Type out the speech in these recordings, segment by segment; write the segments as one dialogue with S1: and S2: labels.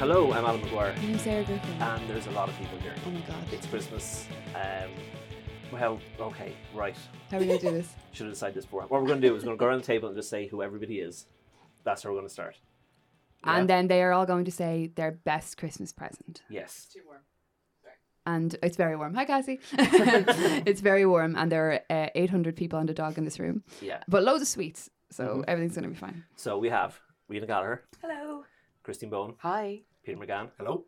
S1: Hello, I'm Alan McGuire,
S2: I'm Sarah Griffin.
S1: and there's a lot of people here.
S2: oh my god.
S1: It's Christmas. Um, well, okay, right.
S2: How are we going to do this?
S1: Should have decided this before. What we're going to do is we're going to go around the table and just say who everybody is. That's how we're going to start. Yeah?
S2: And then they are all going to say their best Christmas present.
S1: yes.
S3: Too warm.
S2: And it's very warm. Hi, Cassie. it's very warm, and there are uh, 800 people and a dog in this room,
S1: Yeah.
S2: but loads of sweets, so
S1: Mhm.
S2: everything's going to be fine.
S1: So we have Rena Gallagher,
S3: Hello.
S1: Christine Bone,
S3: Hi.
S1: Peter McGann,
S4: Hello.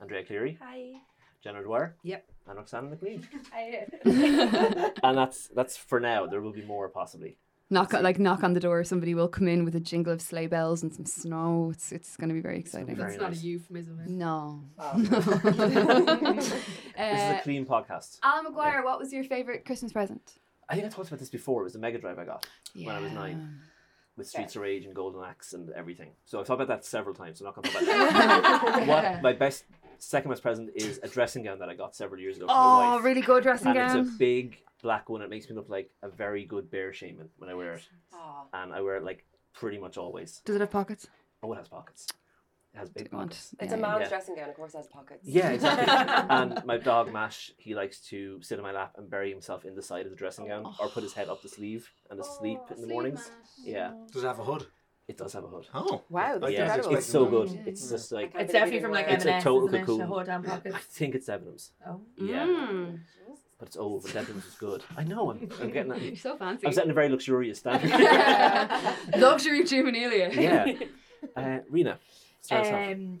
S1: Andrea Cleary,
S3: Hi.
S1: Jenna Dwyer,
S3: Yep.
S1: and Roxanne McLean.
S3: Hi.
S1: and that's that's for now. There will be more possibly.
S2: Knock like knock on the door. Somebody will come in with a jingle of sleigh bells and some snow. It's it's going to be very exciting.
S1: Very
S3: That's not
S1: nice.
S3: a euphemism. is it?
S2: No.
S1: This is a
S2: uh,
S1: clean podcast.
S2: Alan McGuire, what was your favorite Christmas present?
S1: I think I talked about this before. It was the Mega Drive I got when I was nine. With Streets of Rage and Golden Axe and everything. So I've talked about that several times. So I'm not going to talk about that. what my best, second best present is a dressing gown that I got several years ago.
S2: Oh, really good dressing
S1: and
S2: gown.
S1: it's a big black one. It makes me look like a very good bear shaman when I wear it, and I wear it like pretty much always.
S2: Does it have pockets?
S1: Oh, it has pockets. It has big
S2: Do you want-
S1: pockets.
S5: It's
S2: Yeah,
S5: a man's
S1: yeah.
S5: dressing gown, of course, it has pockets.
S1: Yeah, exactly. and my dog Mash, he likes to sit on my lap and bury himself in the side of the dressing gown, or put his head up the sleeve and asleep in the mornings. Yeah,
S4: Does it have a hood?
S1: it does have a hood.
S4: Oh.
S5: Wow, that's
S1: yeah,
S5: incredible.
S1: it's so good. It's just like
S3: It's
S5: can't
S3: definitely from like
S1: It's a
S3: M&S,
S1: total cocoon.
S3: The hood and
S1: I think it's Debenhams.
S3: Oh.
S1: Yeah,
S2: Mm.
S1: but it's old. But Debenhams is good. I know. I'm, I'm getting.
S2: You're so fancy.
S1: I'm setting a very luxurious standard.
S2: Luxury juvenilia.
S1: yeah. Uh, Rena, start.
S3: Um,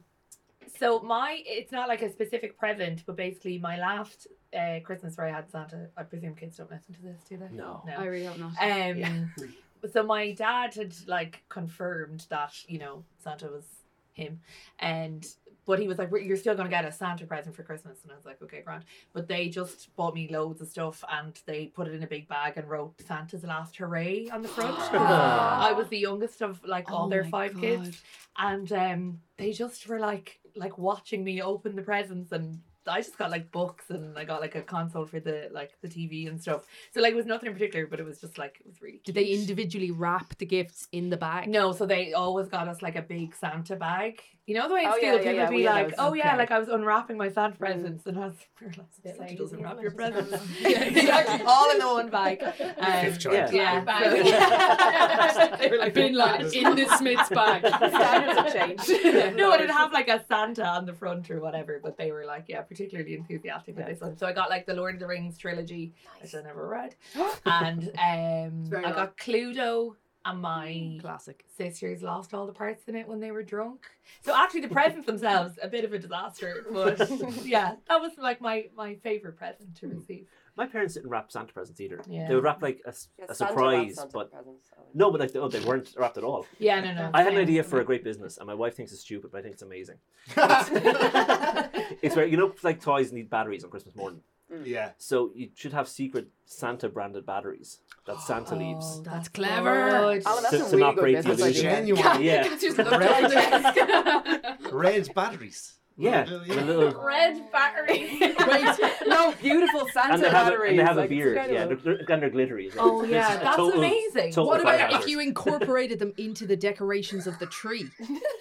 S3: so my, it's not like a specific present, but basically my last uh, Christmas where I had Santa. I presume kids don't listen to this, do they?
S1: No.
S3: No.
S2: I really hope not.
S3: Um,
S1: Yeah.
S3: so my dad had like confirmed that you know Santa was him, and but he was like, "You're still gonna get a Santa present for Christmas," and I was like, "Okay, grand." But they just bought me loads of stuff, and they put it in a big bag and wrote Santa's last hooray on the front. I was the youngest of like all
S2: Oh
S3: their five
S2: God.
S3: kids, and um, they just were like like watching me open the presents and. I just got like books and I got like a console for the like the TV and stuff. So like it was nothing in particular, but it was just like it was really.
S6: Did they individually wrap the gifts in the bag?
S3: No, so they always got us like a big Santa bag. You know the way in
S5: Oh,
S3: school
S5: yeah, yeah,
S3: people
S5: yeah,
S3: would be
S5: had
S3: like,
S5: those.
S3: "Oh yeah," like I was unwrapping my
S5: Mm.
S3: Santa presents, and I was, we were like,
S5: Bit
S3: "Santa
S5: lazy,
S3: doesn't
S5: isn't
S3: wrap
S5: it?
S3: your presents." yeah, exactly, all in the one bag. Um,
S4: Fifth child.
S1: Yeah.
S3: yeah, so- they were
S6: I've been like in the Smith's bag.
S5: Standards have changed.
S3: no, it'd have like a Santa on the front or whatever, but they were like, yeah, particularly enthusiastic with this one. So I got like the Lord of the Rings trilogy, which I never read, and um, I got Cluedo, and my
S6: Classic.
S3: sisters lost all the parts in it when they were drunk. So actually, the presents themselves a bit of a disaster, but yeah, that was like my my favorite present to receive.
S1: My parents didn't wrap Santa presents either.
S3: Yeah.
S1: They would wrap like a, s-
S5: Yeah,
S1: a surprise,
S5: Santa
S1: but
S5: presents, so-
S1: no, but like oh, they weren't wrapped at all.
S3: Yeah, no, no.
S1: I had an idea for a great business, and my wife thinks it's stupid, but I think it's amazing. It's where you know, like toys need batteries on Christmas morning. Mm.
S4: yeah.
S1: So you should have secret Santa branded batteries that Santa oh, leaves.
S3: Oh,
S6: That's clever.
S3: good.
S5: Alan, that's
S1: To-
S5: a
S1: to
S5: really
S1: not
S5: good
S1: break the illusion.
S4: Genuine.
S1: Yeah,
S6: Just look the desk.
S4: Red batteries.
S1: Yeah,
S4: Well,
S1: the little,
S3: Red battery.
S5: Wait, no, beautiful Santa
S1: and they have a,
S5: batteries.
S1: and they have a
S5: like, it's
S1: beard. Yeah,
S5: incredible.
S1: they're, they're, and they're glittery. As.
S3: Oh yeah, that's
S1: total-
S3: amazing.
S1: total
S6: What about if you incorporated them into the decorations of the tree?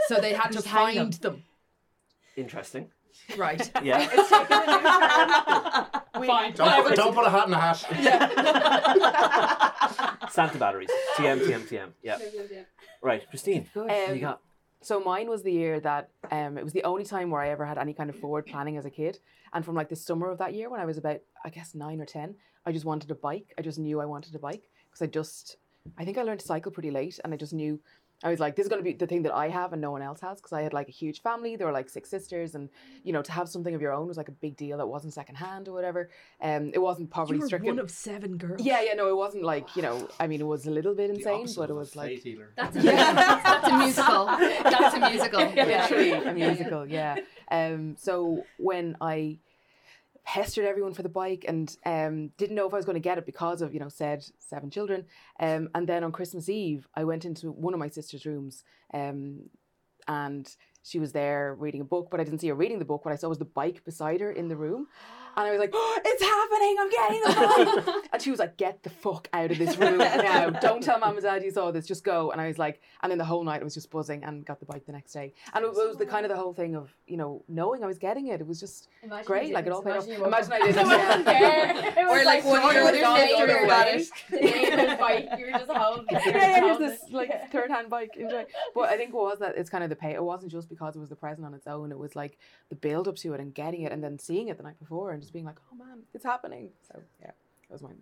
S6: So they had to find them.
S1: Interesting.
S6: Right.
S1: Yeah.
S5: It's taken a new.
S6: Fine.
S4: Don't put, don't put a hat in a hat.
S1: Santa batteries. TM, TM, TM. Yeah. Right, Christine.
S5: Um,
S1: what you got?
S5: So mine was the year that um, it was the only time where I ever had any kind of forward planning as a kid. And from like the summer of that year, when I was about, I guess nine or ten, I just wanted a bike. I just knew I wanted a bike because I just, I think I learned to cycle pretty late, and I just knew. I was like, this is going to be the thing that I have and no one else has because I had like a huge family. There were like six sisters, and you know, to have something of your own was like a big deal that wasn't secondhand or whatever. Um, it wasn't
S6: You
S5: poverty
S6: were
S5: stricken.
S6: one of seven girls.
S5: yeah, yeah, no, it wasn't like you know. I mean, it was a little bit insane, but it was like.
S2: That's a, that's a musical. That's a musical.
S5: literally
S2: Yeah.
S5: a musical yeah um so when i pestered everyone for the bike and um didn't know if i was going to get it because of you know said seven children. Um and then on christmas eve i went into one of my sister's rooms um and she was there reading a book, but I didn't see her reading the book. What I saw was the bike beside her in the room. And I was like, oh, it's happening, I'm getting the bike. and she was like, get the fuck out of this room now. Don't tell mum and dad you saw this, just go. And I was like, and then the whole night I was just buzzing and got the bike the next day. And it was the kind of the whole thing of, you know, knowing I was getting it. It was just
S7: Imagine
S5: great. Like it all paid off.
S7: Imagine
S5: I didn't.
S7: up. It wasn't. It was
S6: Or like one
S7: sorry,
S6: year
S7: it
S6: the
S7: was
S6: dog
S7: day
S6: got
S7: you
S6: away.
S7: got it. The day it was bike, you were just holding it.
S5: yeah, yeah, here's this like third hand bike. Enjoy. But I think it was that it's kind of the pay. It wasn't just because it was the present on its own. It was like the build up to it and getting it and then seeing it the night before and just being like, oh man, it's happening. So yeah, that was mine.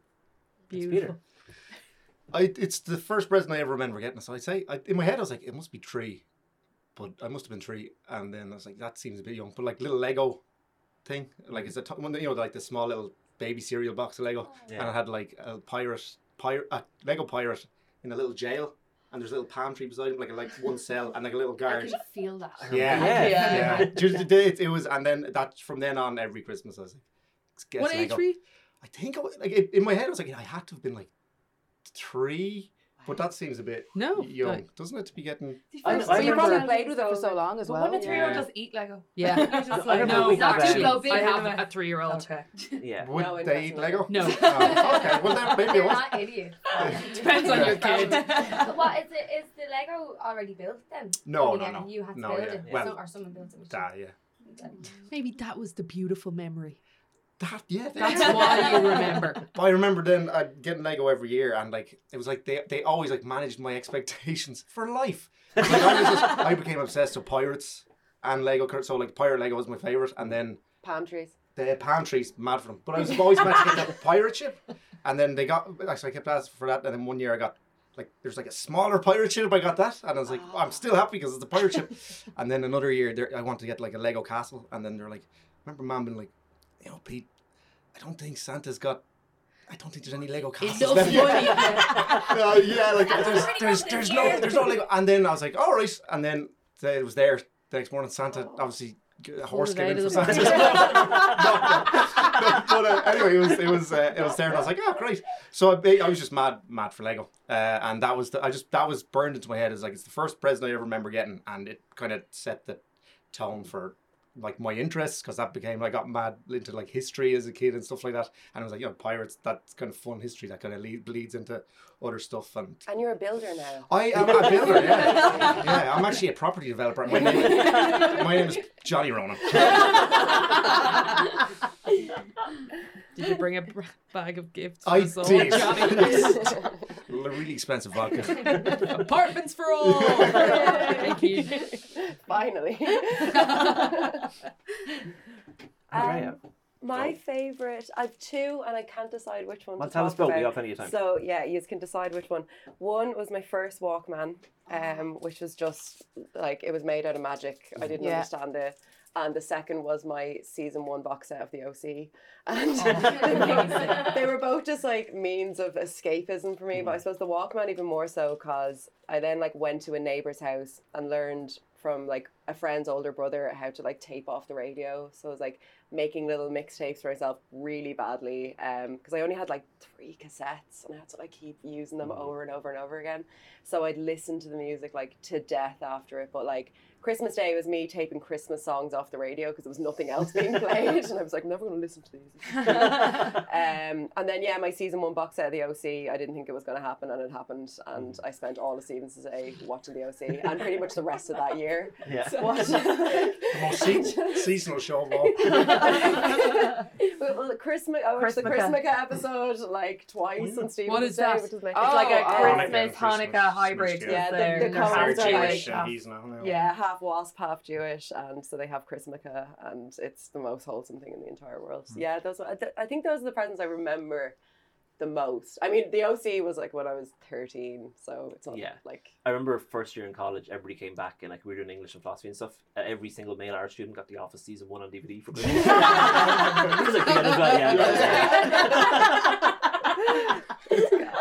S1: Beautiful.
S4: I, it's the first present I ever remember getting. So I'd say, I, in my head, I was like, it must be three. But I must have been three. And then I was like, that seems a bit young. But like little Lego thing. Like it's a, t- one, you know, like the small little baby cereal box of Lego. Oh. And
S1: Yeah.
S4: it had like a pirate, pirate, a Lego pirate in a little jail. And there's a little palm tree beside him, like a, like one cell and like a little
S7: I
S4: guard.
S7: can feel that.
S4: Yeah,
S1: Yeah.
S4: yeah. yeah. Just- it, it was, and then that from then on, every Christmas I was like, "Guess
S6: What age
S4: Lego."
S6: were you?
S4: I think I, wa- like it, in my head I was like, I had to have been like three, but that seems a bit
S6: No.
S4: young,
S6: like-
S4: doesn't it? To be getting
S1: I- I
S5: you
S1: remember-
S5: probably played with it for so long as
S3: But
S5: well.
S3: wouldn't a three-year-old
S4: Yeah.
S3: just eat Lego?
S6: Yeah.
S3: You're just
S1: I
S3: like,
S1: remember
S3: no,
S1: we
S3: not too go big.
S6: I
S3: have
S6: have a three-year-old.
S3: Okay.
S1: Yeah.
S4: would
S7: No
S4: they eat. Lego?
S6: No.
S4: Oh, okay, well then maybe it
S7: They're
S4: was.
S7: not idiots.
S6: Depends on your kid.
S7: But what is it? Is the Lego already built then?
S4: No, no,
S7: you get
S4: no.
S7: You had to
S4: No,
S7: build
S4: yeah.
S7: it,
S4: Well,
S7: so, or someone built it. with
S4: That, yeah.
S6: Maybe that was the beautiful memory.
S4: That, yeah.
S6: That's why you remember.
S4: But I remember then I'd get Lego every year, and like it was like they they always like managed my expectations for life. Like, I, was just, I became obsessed with pirates and Lego. cur- So like pirate Lego was my favorite, and then
S8: Palm trees.
S4: the palm trees, mad for them. But I was always meant to get that pirate ship, and then they got. Actually, I kept asking for that, and then one year I got like there's like a smaller pirate ship. I got that, and I was like, I'm still happy because it's a pirate ship. And then another year, there, I wanted to get like a Lego castle, and then they're like, remember mom being like, you know, Pete, I don't think Santa's got. I don't think there's any Lego castles
S6: Enough
S4: left.
S6: money.
S4: Uh, yeah, like there's, there's, there's no there's no Lego. And then I was like, all right. And then it was there the next morning. Santa obviously g- a horse
S6: it
S4: came
S6: out
S4: in
S6: of
S4: for
S6: the
S4: Santa.
S6: box.
S4: but uh, anyway, it was it was uh, it was there, and I was like, oh great. So I, I was just mad mad for Lego, uh, and that was the, I just that was burned into my head as like it's the first present I ever remember getting, and it kind of set the tone for like my interests because that became I got mad into like history as a kid and stuff like that, and I was like, you know, pirates. That's kind of fun history that kind of lead, bleeds into other stuff, and
S8: And you're a builder now.
S4: I am a builder. Yeah, yeah. I'm actually a property developer. My name, my name is Johnny Ronan.
S6: Did you bring a bag of gifts?
S4: I
S6: for us all,
S4: did.
S6: Johnny?
S4: really expensive vodka.
S6: Apartments for all. Thank you.
S8: Finally.
S1: Andrea.
S8: Um, my favourite, I've two, and I can't decide which one
S1: Well,
S8: to
S1: tell
S8: talk
S1: us both.
S8: about.
S1: We got plenty of time.
S8: So yeah, you can decide which one. One was my first Walkman, um, which was just like it was made out of magic. I didn't
S5: Yeah.
S8: understand it. And the second was my season one box set of the OC, and oh,
S7: Amazing.
S8: they were both just like means of escapism for me. But I hmm. suppose the Walkman even more so because I then like went to a neighbor's house and learned from like a friend's older brother how to like tape off the radio. So I was like making little mixtapes for myself really badly um, because I only had like three cassettes and I had to like keep using them hmm. over and over and over again. So I'd listen to the music like to death after it. But like Christmas Day was me taping Christmas songs off the radio because there was nothing else being played, and I was like, I'm never going to listen to these. um, and then yeah, my season one box set of the OC, I didn't think it was going to happen, and it happened, and I spent all of Stephen's Day watching the OC, and pretty much the rest of that year.
S1: Yeah.
S8: watching-
S4: The most se- seasonal show of all.
S8: well, the Christmas, I watched the Christmas episode like twice on Stephen's
S6: What is
S8: Day,
S6: that?
S8: which is my
S3: It's like a
S5: Oh,
S3: Christmas,
S4: Hanukkah,
S3: Hanukkah
S4: Christmas,
S3: hybrid.
S4: Christmas,
S8: yeah.
S3: because
S8: The-
S3: they're-
S8: the
S3: they're
S8: Cohens
S4: Half
S8: are
S3: very
S8: like-
S4: Jewish
S3: like,
S4: and he's now. now.
S8: Yeah, half wasp, half Jewish, and so they have Chrismukkah, and it's the most wholesome thing in the entire world.
S4: Hmm.
S8: Yeah, those. Are, I think those are the presents I remember the most. I mean, the OC was like when I was thirteen, so it's not
S1: Yeah.
S8: like
S1: I remember first year in college, everybody came back and like we were doing English and philosophy and stuff. Uh, every single male art student got The Office season one on DVD for Christmas. Like, yeah, yeah,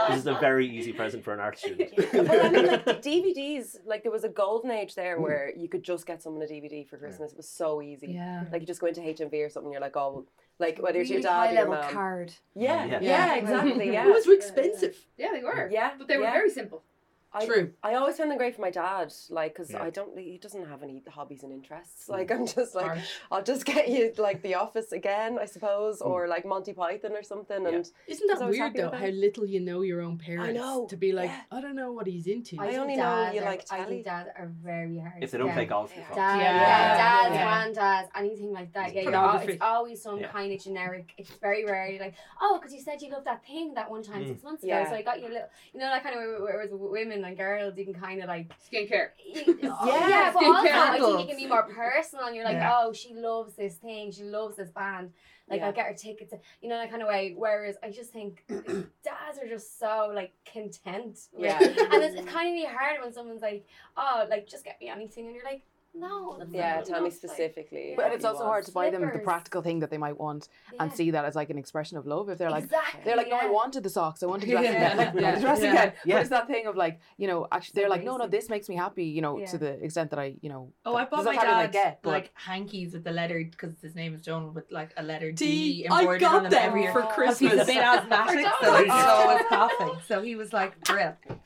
S1: This is a very easy present for an art student.
S8: well, I mean, like the DVDs, like there was a golden age there hmm. where you could just get someone a DVD for Christmas. It was so easy.
S2: Yeah.
S8: Like you just go into HMV or something, you're like, oh, like whether it's your
S7: Really
S8: dad or your
S7: high-level
S8: mom.
S7: card.
S8: Yeah,
S1: Yeah.
S8: yeah, exactly. Yeah,
S6: It was expensive.
S7: Yeah, they were.
S8: Yeah,
S7: But they were
S8: yeah.
S7: very simple.
S8: I,
S6: True.
S8: I always found them great for my dad, like, because
S4: Yeah.
S8: I don't, he doesn't have any hobbies and interests. Like, I'm just like,
S3: Harsh.
S8: I'll just get you like The Office again, I suppose, or like Monty Python or something.
S1: Yeah.
S8: And
S6: Isn't that weird though? How little you know your own parents.
S8: know,
S6: To be like,
S8: yeah.
S6: I don't know what he's into.
S8: I
S7: think
S8: only know you
S7: are-
S8: like
S7: I think dads are very hard.
S1: If they don't play golf,
S8: Yeah.
S1: you're
S7: Dad,
S1: fucked.
S3: Yeah.
S7: yeah, dads,
S3: Yeah.
S7: granddads, anything like that. Yeah, you're it's always some
S1: Yeah.
S7: kind of generic. It's very rarely like, oh, because you said you loved that thing that one time
S1: Mm.
S7: six months ago,
S8: Yeah.
S7: so I got you a little, you know, that kind of whereas with women and girls, you can kind of like,
S2: Skincare.
S7: yeah, yeah, but
S6: Skincare
S7: also I think
S6: handles.
S7: it can be more personal, and you're like,
S4: Yeah.
S7: oh, she loves this thing, she loves this band. Like
S8: Yeah.
S7: I'll get her tickets, you know, that kind of way. Whereas I just think dads are just so like content.
S8: Yeah.
S7: and it's, it's kind of really hard when someone's like, oh, like just get me anything, and you're like, no,
S8: yeah,
S7: not
S8: tell me
S7: enough, like,
S8: specifically.
S5: But it's also hard to buy them the practical thing that they might want and see that as like an expression of love. If they're like,
S7: exactly,
S5: they're like, no, I wanted the socks. I wanted to dress
S6: Yeah.
S5: again. Like,
S6: Yeah.
S5: the dressing
S6: Yeah.
S5: gown.
S1: Yeah.
S5: But it's that thing of like, you know, actually, they're like, no, no, this makes me happy. You know,
S7: Yeah.
S5: to the extent that I, you know.
S3: Oh, I
S5: that-
S3: bought
S5: that's
S3: my
S5: not how I
S3: dad
S5: get,
S3: like hankies with the letter because his name is John with like a letter
S6: D,
S3: D
S6: I
S3: embroidered
S6: got
S3: on them
S6: them
S3: every year.
S6: for
S3: Because He's a
S6: Christmas.
S3: bit asthmatic, so
S7: For
S3: he's
S8: John.
S3: always coughing. So he was like, "Brill."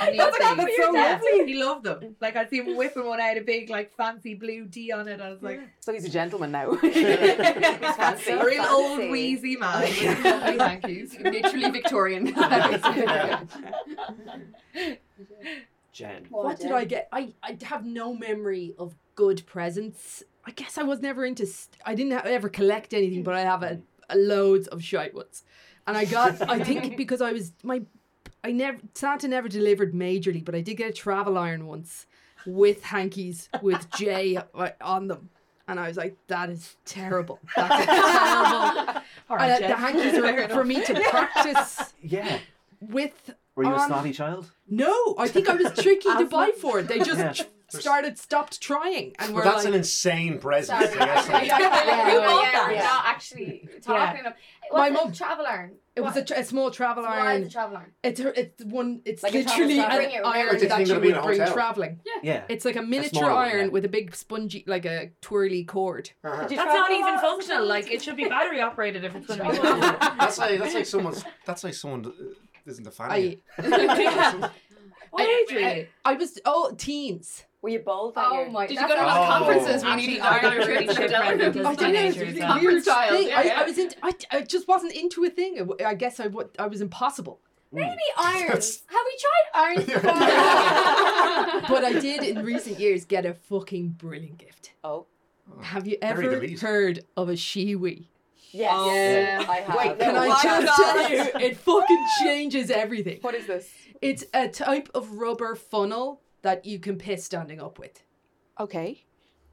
S3: And
S5: That's
S3: had
S5: like-
S3: these.
S5: that's so lovely.
S3: He loved them. Like I'd see him whipping one out, a big like fancy blue D on it. I was like,
S5: So he's a gentleman now.
S3: he's
S8: fancy.
S3: a real old wheezy man with lovely hankies.
S2: Literally Victorian.
S1: Jen.
S6: what did I get? I, I have no memory of good presents. I guess I was never into. St- I didn't ha- ever collect anything, but I have a, a loads of shite ones. And I got. I think because I was my. I never Santa never delivered majorly, but I did get a travel iron once with hankies with J uh, on them. And I was like, that is terrible. That's terrible.
S3: Right,
S6: uh, the
S3: Jen.
S6: hankies are for me to practice
S1: Yeah.
S6: with.
S1: Were you a snotty child?
S6: No, I think I was tricky to buy for it. They just
S1: Yeah.
S6: started, stopped trying, and
S4: But
S6: we're
S4: that's
S6: like,
S4: an insane present.
S7: Sorry.
S4: I guess, like-
S7: Yeah,
S8: Yeah. Yeah. Yeah.
S7: not actually talking about.
S6: My
S7: What's
S6: mum-
S7: a travel
S6: it was a, tr- a small travel
S7: Why is
S6: iron.
S7: a travel iron?
S6: It's her, it's one. It's
S8: Like
S6: literally
S8: iron.
S6: an
S7: Bring it
S6: iron
S7: around.
S4: Like the
S6: that you
S4: that'll be in
S6: would bring traveling.
S1: Yeah. yeah.
S6: It's like a miniature
S1: smaller one,
S6: iron
S1: yeah.
S6: with a big spongy, like a twirly cord.
S4: Uh-huh.
S3: That's not even functional. Like it should be battery operated if it's going to be.
S4: That's like that's like someone's that's like someone uh, isn't a fan. of
S6: I,
S4: you.
S3: What age
S6: I. I was oh teens.
S8: Were you bold that
S7: Oh
S8: year?
S7: my!
S2: Did you go to a lot of
S4: Oh.
S2: conferences when you
S3: Actually,
S2: needed
S3: I got
S2: iron
S3: a really
S2: trips
S3: shit
S2: for
S3: present
S2: delivery?
S3: as
S6: I
S3: a
S6: don't know.
S3: teenager
S6: It's a weird
S2: child,
S6: thing.
S2: yeah,
S6: I,
S2: yeah.
S6: I was into. I, I just wasn't into a thing. I- I guess I, I was impossible. Mm.
S7: Maybe irons.
S4: That's-
S7: Have we tried irons before?
S6: But I did in recent years get a fucking brilliant gift.
S8: Oh.
S6: Have you ever heard of a Shewee?
S8: Yes.
S3: Oh.
S2: Yeah.
S8: I have.
S6: Wait, can
S8: No,
S6: I just
S8: not?
S6: tell you? It fucking changes everything.
S5: what is this?
S6: It's a type of rubber funnel that you can piss standing up with.
S5: Okay.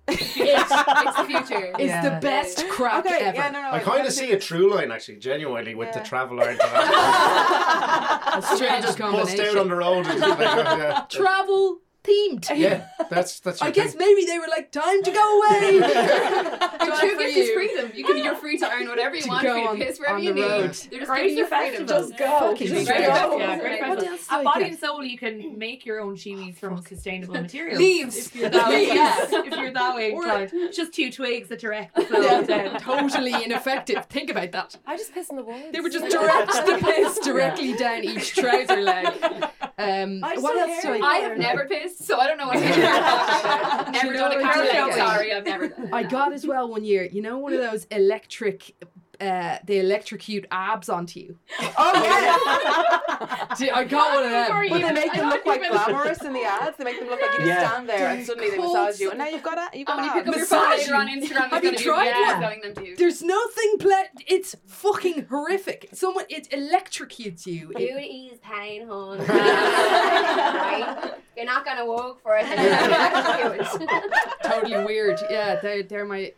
S2: it's, it's the future.
S6: It's
S3: Yeah.
S6: the best crack
S5: okay.
S6: ever.
S5: Yeah, no, no.
S4: I kind of see a true line actually, genuinely, with
S5: Yeah.
S4: the travel iron. that.
S6: A strange
S4: just bust out on the road. And like, that, yeah.
S6: Travel themed.
S4: yeah, that's that's. Your
S6: I guess
S4: thing.
S6: maybe they were like, time to go away.
S2: The
S6: Time
S2: true
S6: for
S2: gift is
S6: you.
S2: freedom. You can, you're free to earn whatever you
S6: To
S2: want.
S6: go
S2: Free to
S6: on-
S2: piss wherever
S6: on
S2: you
S6: the
S2: need.
S6: road.
S2: They're just
S3: Great
S2: giving you
S3: for
S2: freedom.
S8: Just go.
S6: Fucking
S8: Just
S6: straight
S8: go.
S6: up.
S3: Yeah, great
S6: What else
S3: At Body and Soul, you can make your own Shewees from sustainable materials.
S2: Leaves.
S3: If you're that way, yeah, if you're that way inclined. Just two twigs that direct the flow
S6: Yeah,
S3: down.
S6: totally ineffective. Think about that.
S8: I just piss in the woods.
S6: They were just direct the piss directly down each trouser leg. Um, what else do I?
S2: I have never pissed, so I don't know what you're talking about. Never
S6: Do you
S2: done a
S6: what
S2: car
S6: I
S2: show.
S6: get?
S2: Sorry, I've never done.
S6: I got as well one year. You know, one of those electric. Uh, they electrocute abs onto you.
S5: Oh
S6: See, I got one of them.
S5: But they make them look like glamorous in the ads. They make them look like you just
S1: Yeah.
S5: stand there and suddenly they massage you, and now you've got a you've
S2: And
S5: got
S2: when you pick up
S5: abs.
S2: your phone later on Instagram,
S6: Have you
S2: gonna be
S6: tried
S2: videos
S6: one?
S2: telling them to. you.
S6: There's nothing ple- It's fucking horrific. Someone it electrocutes you. It-
S7: Beauty is pain, hon. right? You're not gonna walk for it.
S6: totally weird. Yeah, they're they're my.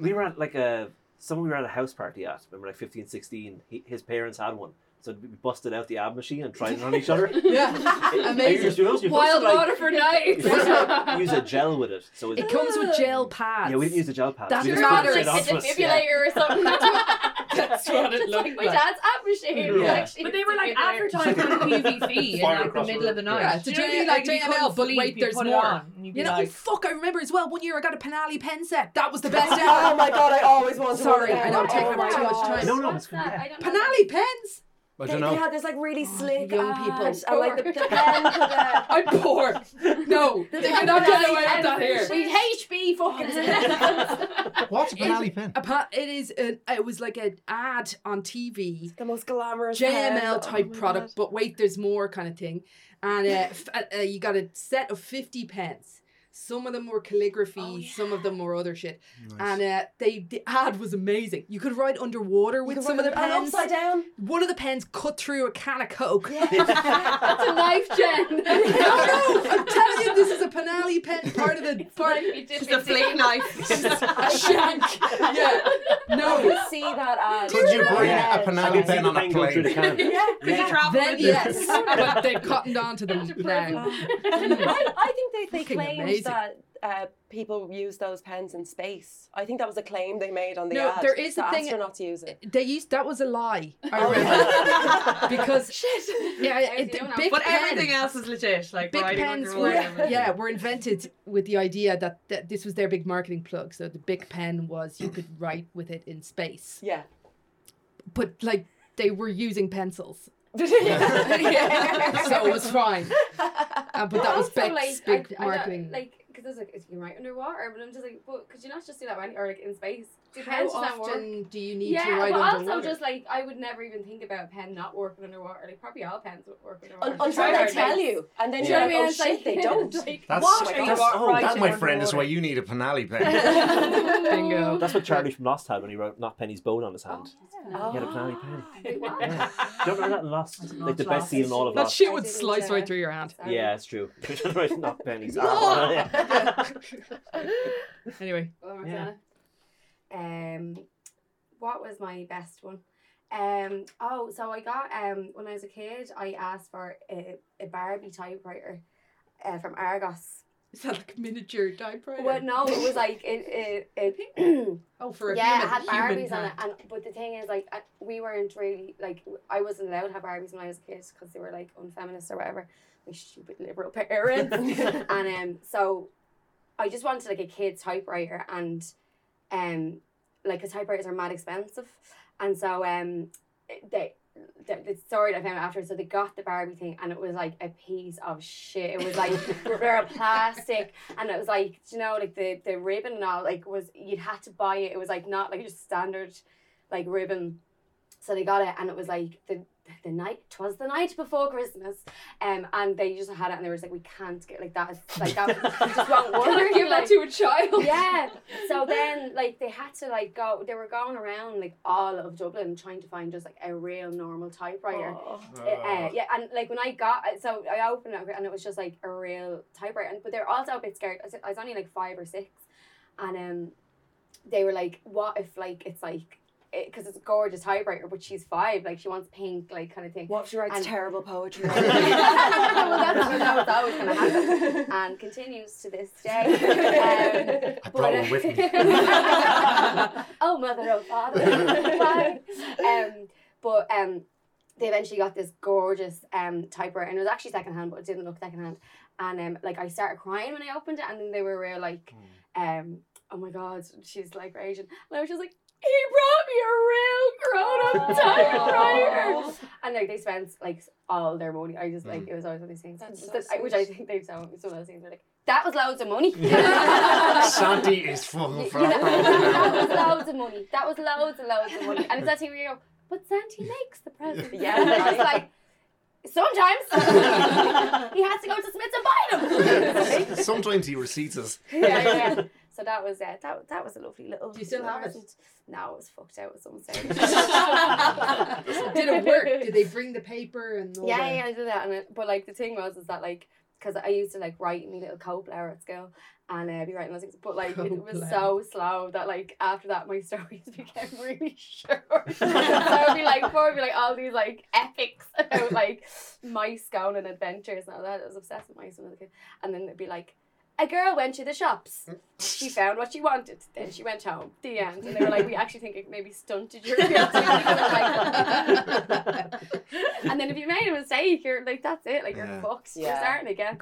S1: We were at like a someone we were at a house party at. Remember, like 15, 16. He, his parents had one, so we busted out the ab machine and tried it on each other.
S6: Yeah, amazing.
S1: You used to- you
S2: Wild
S1: first, like,
S2: water for
S1: you
S2: nights.
S1: like, use a gel with it. So
S6: It
S1: it's,
S6: comes with gel pads.
S1: yeah, we didn't use the gel pads.
S6: That's
S1: we just
S6: rather
S7: a
S1: straight onto us. Yeah.
S7: or something.
S3: That's what it looked
S7: like my dad's app machine.
S1: Yeah.
S7: Actually,
S3: But they were like
S7: defibrillator.
S3: advertising PVC in like the
S4: across the
S3: middle of the night.
S6: Yeah, it's a
S3: Do you know what I
S6: J- like
S3: if you
S6: but wait, there's more.
S3: you'd be
S6: You know, oh fuck! I remember as well. One year I got a Penali pen set. That was the best oh ever.
S8: Oh my god, I always wanted
S6: Sorry. I know I'm taking
S8: oh
S6: up too much time.
S1: No, no, it's good.
S7: that?
S1: Yeah.
S7: I don't know.
S6: Penali pens.
S4: I
S8: They,
S4: don't
S8: they had this like really slick
S6: young
S8: ad,
S6: people.
S8: and like the, the pen could, uh,
S6: I'm poor. No, they
S8: pen
S6: cannot get away with that here.
S7: We HB fucking.
S4: What's a Benally pen?
S6: A pa- it is an, it was like an ad on TV
S8: the most glamorous.
S6: JML
S8: Oh
S6: type
S8: my
S6: product,
S8: God.
S6: but wait, there's more kind of thing. And uh, f- uh, uh, you got a set of 50 pens. Some of them were calligraphy,
S8: Oh,
S6: some of them were other shit.
S4: Nice.
S6: And uh, they the ad was amazing. You could write underwater with
S8: could
S6: some of the
S8: them
S6: pens.
S8: upside down.
S6: One of the pens cut through a can of Coke.
S7: That's a knife, Jen.
S6: no, no, I'm telling you, this is a Penali pen, part of the part,
S3: Just a flake knife.
S6: a shank. Yeah,
S8: I
S6: no.
S8: could see that ad.
S4: Could you bring
S1: Yeah.
S4: a
S1: I
S4: Penally
S1: can see
S4: pen on a
S1: pen going the
S4: plane?
S1: can.
S8: Yeah.
S3: Could you travel
S6: Then
S3: with
S6: yes, but they've cottoned on to them now.
S8: I, I think they, they
S6: Fucking
S8: claimed
S6: amazing.
S8: That uh, people use those pens in space. I think that was a claim they made on the
S6: No,
S8: ad.
S6: there is
S8: the
S6: a thing-
S8: astronauts use it.
S6: They used that was a lie. I remember because Shit. yeah,
S7: There's
S6: it, big
S3: But
S6: pen,
S3: everything else is legit. Like
S6: big pens were
S3: and-
S6: yeah were invented with the idea that, that this was their big marketing plug. So the big pen was you could write with it in space,
S8: Yeah.
S6: but like they were using pencils, so it was fine. Uh, but that was
S7: Also,
S6: Beck's
S7: like,
S6: big
S7: I, I
S6: marketing.
S7: like, because it's like, you can right underwater, but I'm just like, but could you not just do that when, or like in space? Do
S6: How
S7: pens just work?
S6: often do you need
S7: yeah,
S6: to write
S7: but
S6: underwater?
S7: also just like I would never even think about a pen not working underwater. Like probably all pens would work underwater.
S8: Un- Until
S7: Try
S8: they tell you, and then
S7: Do
S8: you're
S7: you
S8: like,
S7: know what I
S8: oh
S7: mean? It's
S8: shit,
S7: like-
S8: they don't.
S7: like,
S4: That's,
S8: What?
S4: that's,
S8: Are you
S4: oh, that, my friend, is why you need a Penally pen.
S6: Bingo.
S1: That's what Charlie from Lost had when he wrote not Penny's Boat" on his oh, hand.
S8: Oh.
S1: He had a oh, Penally pen.
S7: Wait, what?
S1: Yeah. Do you remember that in Lost?
S3: I've
S1: Like the
S3: not
S1: best scene in all of
S6: That
S1: Lost.
S6: shit would
S7: didn't,
S6: slice right through your hand.
S1: Yeah, it's true. right, knock pennies.
S6: Oh.
S1: Oh, yeah.
S6: Anyway,
S7: Go on,
S1: Yeah.
S7: Rosanna. Um, what was my best one? Um, oh, so I got um when I was a kid, I asked for a, a Barbie typewriter, uh, from Argos.
S6: is that like a miniature typewriter?
S7: Well, no, it was like it it, it
S6: Oh, for a
S7: yeah,
S6: human,
S7: it had Barbies on it, and but the thing is, like, I, we weren't really like I wasn't allowed to have Barbies when I was a kid because they were like unfeminist or whatever. My stupid liberal parents, and um, so I just wanted like a kid's typewriter, and um, like the typewriters are mad expensive, and so um, they. The, the story that I found after, so they got the Barbie thing, and it was like a piece of shit. It was like they're plastic, and it was like you know like the the ribbon and all like was you'd had to buy it it was like not like just standard like ribbon so they got it and it was like the the night twas the night before christmas um and they just had it and they were just like we can't get like that is like that just won't work
S2: Give
S7: like,
S2: that to a child.
S7: yeah so then like they had to like go they were going around like all of dublin trying to find just like a real normal typewriter
S8: Oh.
S7: uh, yeah, and like when I got so I opened it and it was just like a real typewriter, and but they're also a bit scared. I was, I was only like five or six, and um, they were like, "What if like it's like." Because it's a gorgeous typewriter, but she's five, like she wants pink, like kind of thing.
S8: What if she writes
S7: And-
S8: terrible poetry?
S7: well, that's, that was always going to happen, and continues to this day. Um,
S4: I brought one with me.
S7: oh, mother, oh, father. Why? Um, but um, they eventually got this gorgeous um typewriter, and it was actually secondhand, but it didn't look secondhand. And um, like I started crying when I opened it, and then they were real like, um, oh my god, she's like raging, and I was just like. He brought me a real grown-up typewriter, and like they spent like all their money. I just like mm. it was always one of these things,
S8: so
S7: that- which I think they've some some of those things are like that was loads of money.
S4: Santi is full
S7: You know, that was loads of money. That was loads and loads of money. And it's that thing where you go, but Santi makes the present.
S8: Yeah.
S7: And it's just like, sometimes he has to go to Smith's and buy them.
S4: Sometimes he receipts us.
S7: yeah, yeah, yeah. So that was uh, that, that was a lovely little.
S6: Do you still have it?
S7: No, it was fucked out at some stage.
S6: Did it work? Did they bring the paper and all
S7: Yeah,
S6: the-
S7: yeah, I did that. And it, but like the thing was, is that like, because I used to like write in my little cope letter at school, and uh, be writing those things. But like it was
S6: letter.
S7: so slow that like after that my stories became really short. so I'd be like, before it'd be like all these like epics about like mice going on adventures and all that. I was obsessed with mice when I was a kid, and then it'd be like. A girl went to the shops. She found what she wanted. Then she went home. The end. And they were like, "We actually think it maybe stunted your creativity." And I'm like, and then if you made a mistake, you're like, that's it. Like you're
S4: Yeah.
S7: fucked. You're
S8: Yeah.
S7: starting again.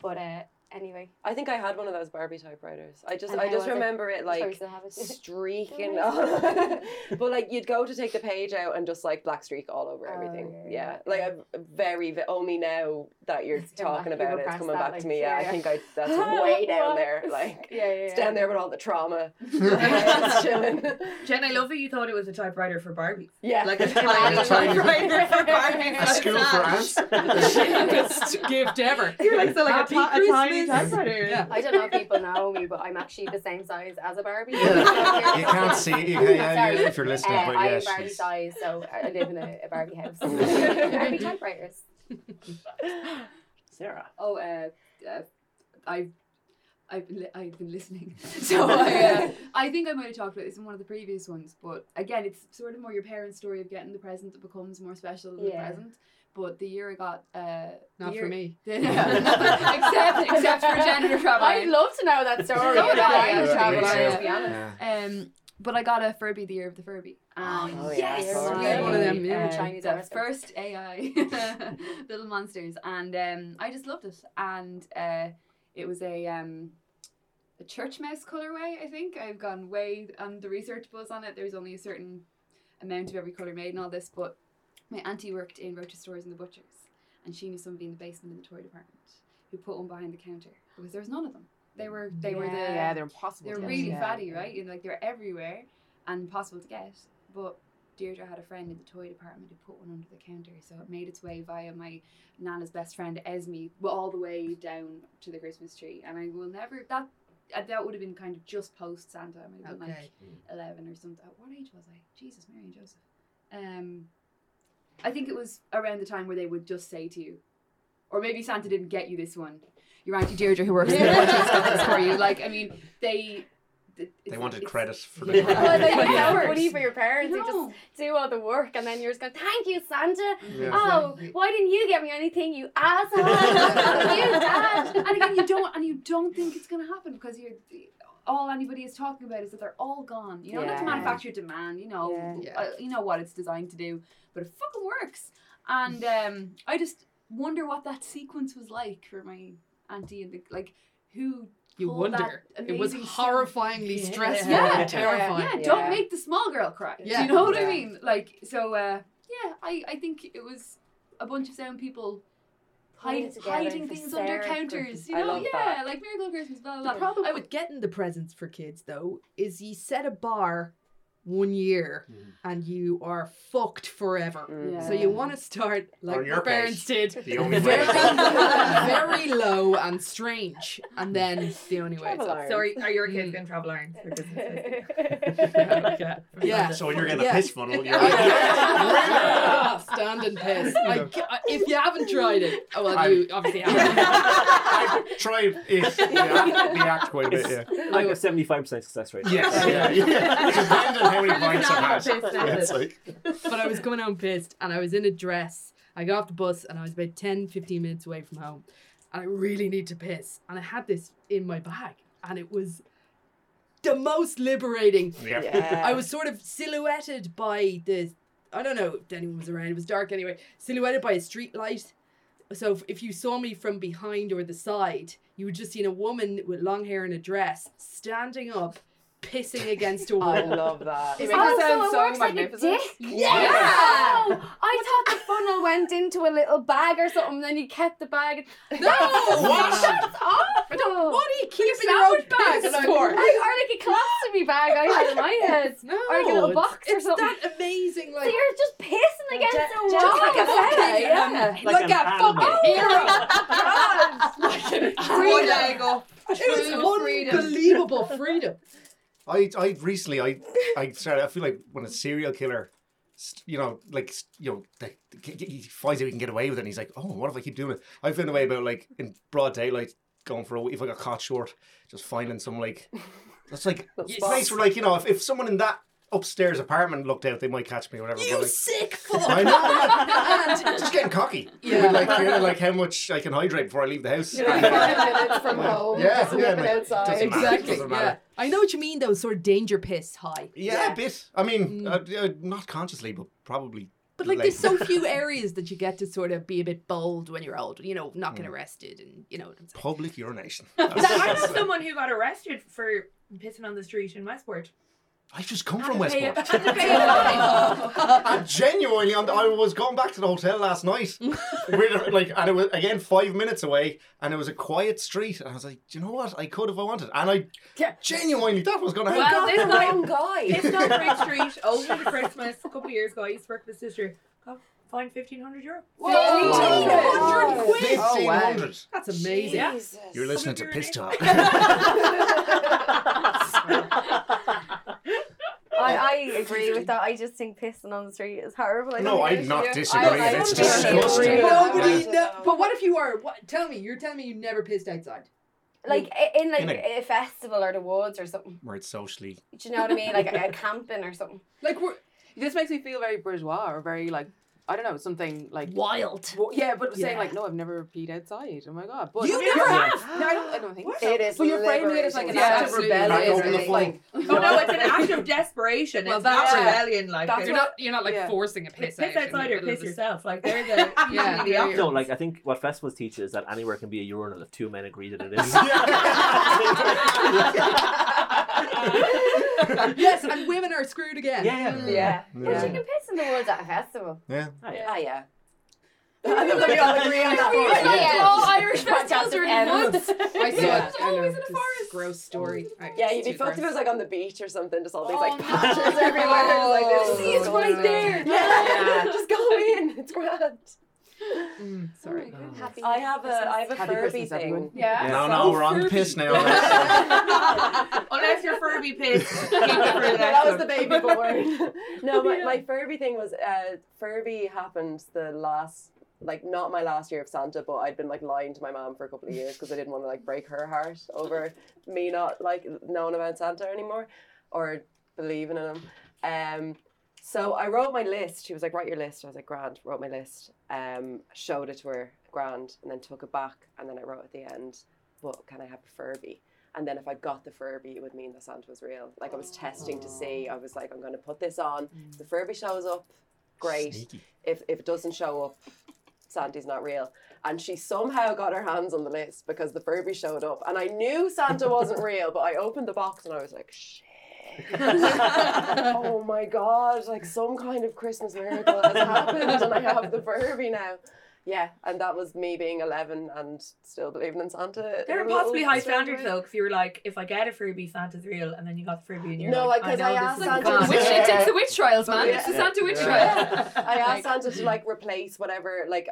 S7: But uh, anyway.
S8: I think I had one of those Barbie typewriters. I just
S7: And
S8: I just
S7: was it?
S8: remember it
S7: I'm sure you
S8: like
S7: it.
S8: streaking
S7: Don't
S8: on. but like you'd go to take the page out and just like black streak all over
S7: Oh,
S8: everything.
S7: yeah,
S8: yeah,
S7: yeah.
S8: like I'm very ve- oh, only now that you're
S7: It's
S8: talking about it, it's
S7: past
S8: coming
S7: that,
S8: back
S7: like,
S8: to me.
S7: yeah,
S8: Yeah,
S7: yeah.
S8: I think I that's way down there. Like
S7: Yeah, yeah,
S8: it's
S7: yeah.
S8: down there with all the trauma. It's.
S3: Jen, I love that you thought it was a typewriter for Barbie.
S8: Yeah,
S3: Like a
S4: tiny
S3: tiny typewriter for Barbie.
S4: A school for ants.
S6: Biggest gift ever.
S3: You're like, so like a,
S6: Happy
S3: ti- a tiny
S6: Christmas.
S3: typewriter.
S6: Yeah.
S7: I don't know if people know me, but I'm actually the same size as a Barbie.
S4: Yeah. You can't see it. You can, yeah,
S7: Sorry.
S4: yeah, if you're listening,
S7: Uh,
S4: but
S7: I
S4: yeah,
S7: am Barbie
S4: she's-
S7: size, so I live in a, a Barbie house. Barbie typewriters.
S1: Sarah.
S2: Oh, uh, uh, I've I've been li- I've been listening, so I uh, I think I might have talked about this in one of the previous ones. But again, it's sort of more your parents' story of getting the present that becomes more special than
S7: Yeah.
S2: the present. But the year I got, uh,
S6: Not
S2: year,
S6: for me.
S2: except except for gender travel.
S7: I'd love to know that story.
S2: So would
S7: about
S2: I,
S7: Irish
S2: yeah.
S7: travel,
S2: Yeah.
S7: to be honest.
S4: Yeah.
S2: Um, but I got a Furby the year of the Furby. Um,
S8: Oh,
S7: yes. Yes.
S8: sorry.
S7: Yeah,
S6: one of them, yeah.
S2: uh,
S7: Chinese
S2: the first AI little monsters, and um, I just loved it. And uh, it was a um, a church mouse colorway. I think I've gone way on the research buzz on it. There's only a certain amount of every color made and all this, but my auntie worked in Roches Stores and the butchers, and she knew somebody in the basement in the toy department who put one behind the counter because there was none of them. They were they were the
S5: Yeah, they're impossible.
S2: they're really
S5: yeah.
S2: fatty, right? And like they're everywhere and impossible to get. But Deirdre had a friend in the toy department who put one under the counter, so it made its way via my nana's best friend Esme, well, all the way down to the Christmas tree. And I will never that uh, that would have been kind of just post Santa. I might have been like eleven or something. What age was I? Jesus, Mary and Joseph. Um, I think it was around the time where they would just say to you, or maybe Santa didn't get you this one. Your auntie Deirdre, who works in the butcher's, got this for you. Like, I mean, they. th-
S4: They wanted credit for
S2: Yeah.
S4: the
S7: Well, like, it's
S2: Yeah.
S7: so funny for your parents who
S2: No.
S7: just do all the work and then you're just going, thank you, Santa.
S4: Yeah.
S7: Oh, why didn't you get me anything, you asshole? you dad.
S2: and again, you don't, and you don't think it's gonna happen because you're all anybody is talking about is that they're all gone. You know, that's
S5: Yeah.
S2: manufactured demand. You know,
S7: Yeah.
S6: Yeah.
S2: uh, you know what it's designed to do, but it fucking works. And um, I just wonder what that sequence was like for my auntie and the like, who
S6: You
S2: pulled that
S6: wonder. It was horrifyingly
S3: Yeah.
S6: stressful
S2: Yeah.
S6: and terrifying.
S2: Yeah, don't
S8: Yeah.
S2: make the small girl cry. Do
S6: Yeah.
S2: you know what I mean? Like, so uh, yeah, I, I think it was a bunch of sound people
S7: Putting
S2: hide, hiding
S7: for
S2: things under counters.
S7: Christmas.
S2: You
S8: I
S2: know,
S8: love
S2: yeah,
S8: that.
S2: like Miracle on Christmas, blah blah
S6: The problem
S2: I
S6: with getting the presents for kids though is you set a bar one year
S4: Mhm.
S6: and you are fucked forever.
S8: Mm.
S2: Yeah.
S6: So you want to start like
S4: Or
S6: your
S4: your
S6: parents did,
S4: The only
S6: very,
S4: way.
S6: very low and strange, and then the only way.
S8: Travel
S6: It's up.
S8: irons.
S3: So are, are your kids
S6: Mm.
S3: going travel irons
S6: yeah. yeah.
S4: So when you're getting
S6: Yeah.
S4: a piss funnel, you're
S6: Yeah. Stand and piss. I, if you haven't tried it, oh, well,
S4: I-
S6: you obviously haven't.
S4: I've tried it, the act, the act quite a bit, yeah.
S1: Like a seventy-five percent success rate.
S4: Yes, yeah, yeah. Depending on how many pints I've had. Yeah, it's like,
S6: but I was coming home pissed and I was in a dress. I got off the bus and I was about 10, 15 minutes away from home. And I really need to piss. And I had this in my bag. And it was the most liberating.
S4: yeah.
S8: Yeah.
S6: I was sort of silhouetted by the, I don't know if anyone was around, it was dark anyway, silhouetted by a street light. So if, if you saw me from behind or the side, you would just see a woman with long hair and a dress standing up, pissing against a wall.
S8: I love that.
S5: It
S7: Oh,
S5: makes it
S7: so
S5: sound
S7: it
S5: so
S7: works like a
S5: magnificent.
S7: dick.
S6: Yeah.
S7: Oh, I thought the funnel went into a little bag or something, and then you kept the bag.
S6: No!
S7: That's awful.
S6: I what are you keeping
S2: sandwich
S6: your own
S2: bag
S6: piss
S2: and I-
S6: for?
S7: Or, or like a colostomy bag I had in my head.
S6: No,
S7: Or like a little
S6: it's-
S7: box or
S6: it's
S7: something.
S6: that amazing,
S7: So
S6: like
S7: you're just pissing against
S8: Je-
S7: a
S8: just
S7: wall.
S8: like a
S7: yeah,
S6: fucking,
S7: yeah.
S6: um,
S1: Like
S6: like, a fucking hero.
S5: Like an
S6: Freedom.
S5: leg up.
S6: It
S2: True
S6: was
S2: freedom.
S6: unbelievable freedom.
S4: I, I recently, I, I started. I feel like when a serial killer, you know, like you know, like, he finds out he can get away with it, and he's like, oh, what if I keep doing it? I found a way about like in broad daylight, going for a. If I got caught short, just finding some like, that's like place where like you know, if, if someone in that upstairs apartment looked out, they might catch me or whatever.
S6: You
S4: but, like,
S6: sick fuck.
S4: I know, yeah. and just getting cocky.
S6: Yeah.
S4: Yeah, like feeling like how much I can hydrate before I leave the house.
S8: You're like five minutes from home.
S4: Yeah,
S8: just
S4: yeah,
S8: nipping
S4: like,
S8: outside.
S4: doesn't matter.
S6: Exactly.
S4: Doesn't
S6: Yeah. I know what you mean. though. sort of danger piss high.
S4: Yeah,
S8: Yeah.
S4: a bit. I mean,
S6: Mm.
S4: uh, uh, not consciously, but probably
S6: But like,
S4: Like-
S6: there's so few areas that you get to sort of be a bit bold when you're old. You know, not get arrested, and you know what I'm saying.
S4: Public urination.
S3: I
S4: That's-
S3: know someone who got arrested for pissing on the street in Westport.
S4: I've just come from
S3: to pay a-
S4: Westport.
S3: had to pay a fine.
S4: I'm genuinely, on the, I was going back to the hotel last night, We're, like, and it was again five minutes away, and it was a quiet street, and I was like, do you know what? I could if I wanted, and I
S7: Yeah.
S4: genuinely that was going to happen.
S3: Well,
S4: happen.
S3: this
S8: the
S3: guy
S8: wrong guy.
S3: Bridge Street over the Christmas a couple of years ago. I used to work for the sister. Got fined fifteen hundred euro.
S7: Whoa.
S4: Fifteen
S5: Oh, wow.
S4: hundred.
S6: That's amazing.
S8: Jesus.
S4: You're listening to
S3: Public
S4: Piss. Talk.
S7: I, I agree with that. I just think pissing on the street is horrible. I
S4: No,
S7: don't think
S4: I'm
S7: I
S4: not
S7: should.
S4: disagreeing.
S7: I- I
S4: It's
S7: don't think I
S4: disgusting.
S7: agree.
S6: Nobody.
S8: Yeah.
S6: No, but what if you are? What? Tell me. You're telling me you never pissed outside.
S7: Like in like
S4: In
S7: a, festival or the woods or something.
S4: Where it's socially.
S7: Do you know what I mean? Like a, a camping or something.
S6: Like we're
S5: This makes me feel very bourgeois or very like I don't know something like
S6: wild.
S5: Well, yeah, but saying
S6: Yeah.
S5: like, no, I've never peed outside. Oh my god! But
S6: You never
S5: Yeah.
S6: have?
S5: No, I don't. I don't think so.
S8: It is.
S5: But you're framing it as like an
S8: liberating.
S5: act of
S6: Yeah,
S5: rebellion.
S4: Back open the
S5: It's like,
S3: Oh no, it's an act of desperation.
S6: Well,
S3: it's not
S6: that's-
S3: rebellion. Like
S7: that's
S6: You're
S3: not
S6: not. You're not like
S5: Yeah.
S6: forcing a
S3: piss,
S6: piss, out
S3: outside or
S6: middle
S3: piss yourself. Like they're the
S6: Yeah,
S3: usually the
S6: yeah,
S3: opposite.
S1: No, like I think what festivals teach is that anywhere can be a urinal if two men agree that it is.
S6: yes, and women are screwed again.
S1: Yeah, yeah.
S8: Yeah.
S7: But you can piss in the woods at a festival.
S4: Yeah.
S1: Ah, yeah.
S8: Ah, yeah. I think we all agree on that
S7: Yeah,
S8: one.
S7: yeah.
S2: All Irish
S7: Podcast
S2: festivals are in the woods.
S6: I saw
S4: Yeah.
S6: it.
S2: Always
S6: I know,
S2: in the
S6: this
S2: forest.
S6: Gross story. Right,
S8: Yeah, you'd be
S6: too
S8: fucked if it was like on the beach or something, just all these
S2: Oh,
S8: like
S2: no.
S8: patches everywhere. Like,
S6: Oh,
S8: this is right
S6: no.
S8: there. Yeah, just go in. It's grand.
S6: Mm, sorry.
S7: Happy
S8: I have a I have a
S5: Happy
S8: Furby
S5: Christmas,
S8: thing.
S5: everyone.
S2: Yeah.
S4: No,
S2: so
S4: no, we're on the piss now.
S3: Unless you're Furby pissed, keep it for the
S8: No, that was the baby born. no, my, my Furby thing was uh, Furby happened the last like not my last year of Santa, but I'd been like lying to my mom for a couple of years because I didn't want to like break her heart over me not like knowing about Santa anymore or believing in him. Um, so I wrote my list. She was like, "Write your list." I was like, "Grand." Wrote my list. Um, showed it to her, grand, and then took it back. And then I wrote at the end, "But can I have a Furby?" And then if I got the Furby, it would mean that Santa was real. Like I was testing to see. I was like, "I'm going to put this on." If the Furby shows up, great.
S4: Sneaky.
S8: If if it doesn't show up, Santa's not real. And she somehow got her hands on the list because the Furby showed up. And I knew Santa wasn't real, but I opened the box and I was like, shit. oh my god, like some kind of Christmas miracle has happened and I have the Furby now. Yeah, and that was me being 11 and still believing in Santa.
S3: There were
S8: in a little
S3: possibly high
S8: strange
S3: standards
S8: way.
S3: though, because you were like, if I get a Furby, Santa's real, and then you got the Furby and you're
S8: No,
S3: like,
S8: like, 'cause
S3: I know
S8: I
S3: this
S8: asked
S3: is
S8: Santa
S3: gone.
S8: to-
S2: Witch, it takes the witch trials, man.
S8: Yeah.
S2: It's the Santa witch
S4: Yeah.
S2: trial.
S8: I asked Santa to like replace whatever like